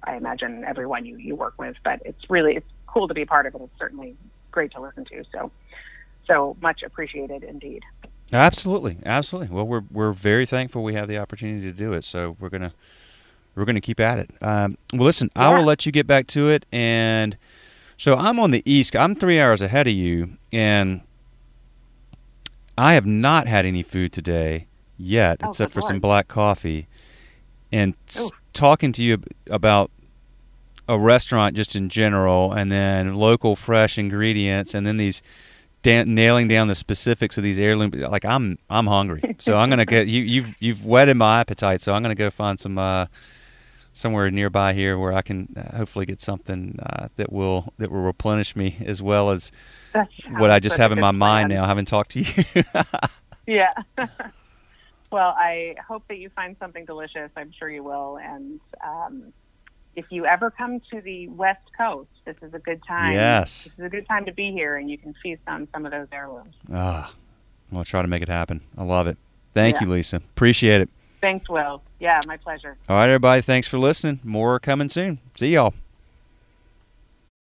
I imagine everyone you, you work with, but it's really it's cool to be a part of it. It's certainly great to listen to. So so much appreciated indeed. Absolutely, absolutely. Well, we're we're very thankful we have the opportunity to do it. So we're gonna we're gonna keep at it. Um, well, listen, yeah. I will let you get back to it. And so I'm on the east. I'm three hours ahead of you, and I have not had any food today yet, oh, except for Lord. some black coffee. And talking to you about a restaurant just in general, and then local fresh ingredients, and then these da- nailing down the specifics of these heirloom. Like I'm, I'm hungry, so I'm gonna get you. You've you've whetted my appetite, so I'm gonna go find some uh, somewhere nearby here where I can uh, hopefully get something uh, that will that will replenish me as well as what I just have in my mind now, having talked to you. yeah. Well, I hope that you find something delicious. I'm sure you will. And um, if you ever come to the West Coast, this is a good time. Yes. This is a good time to be here, and you can feast on some of those heirlooms. Ah, I'll try to make it happen. I love it. Thank Yeah. you, Lisa. Appreciate it. Thanks, Will. Yeah, my pleasure. All right, everybody. Thanks for listening. More coming soon. See y'all.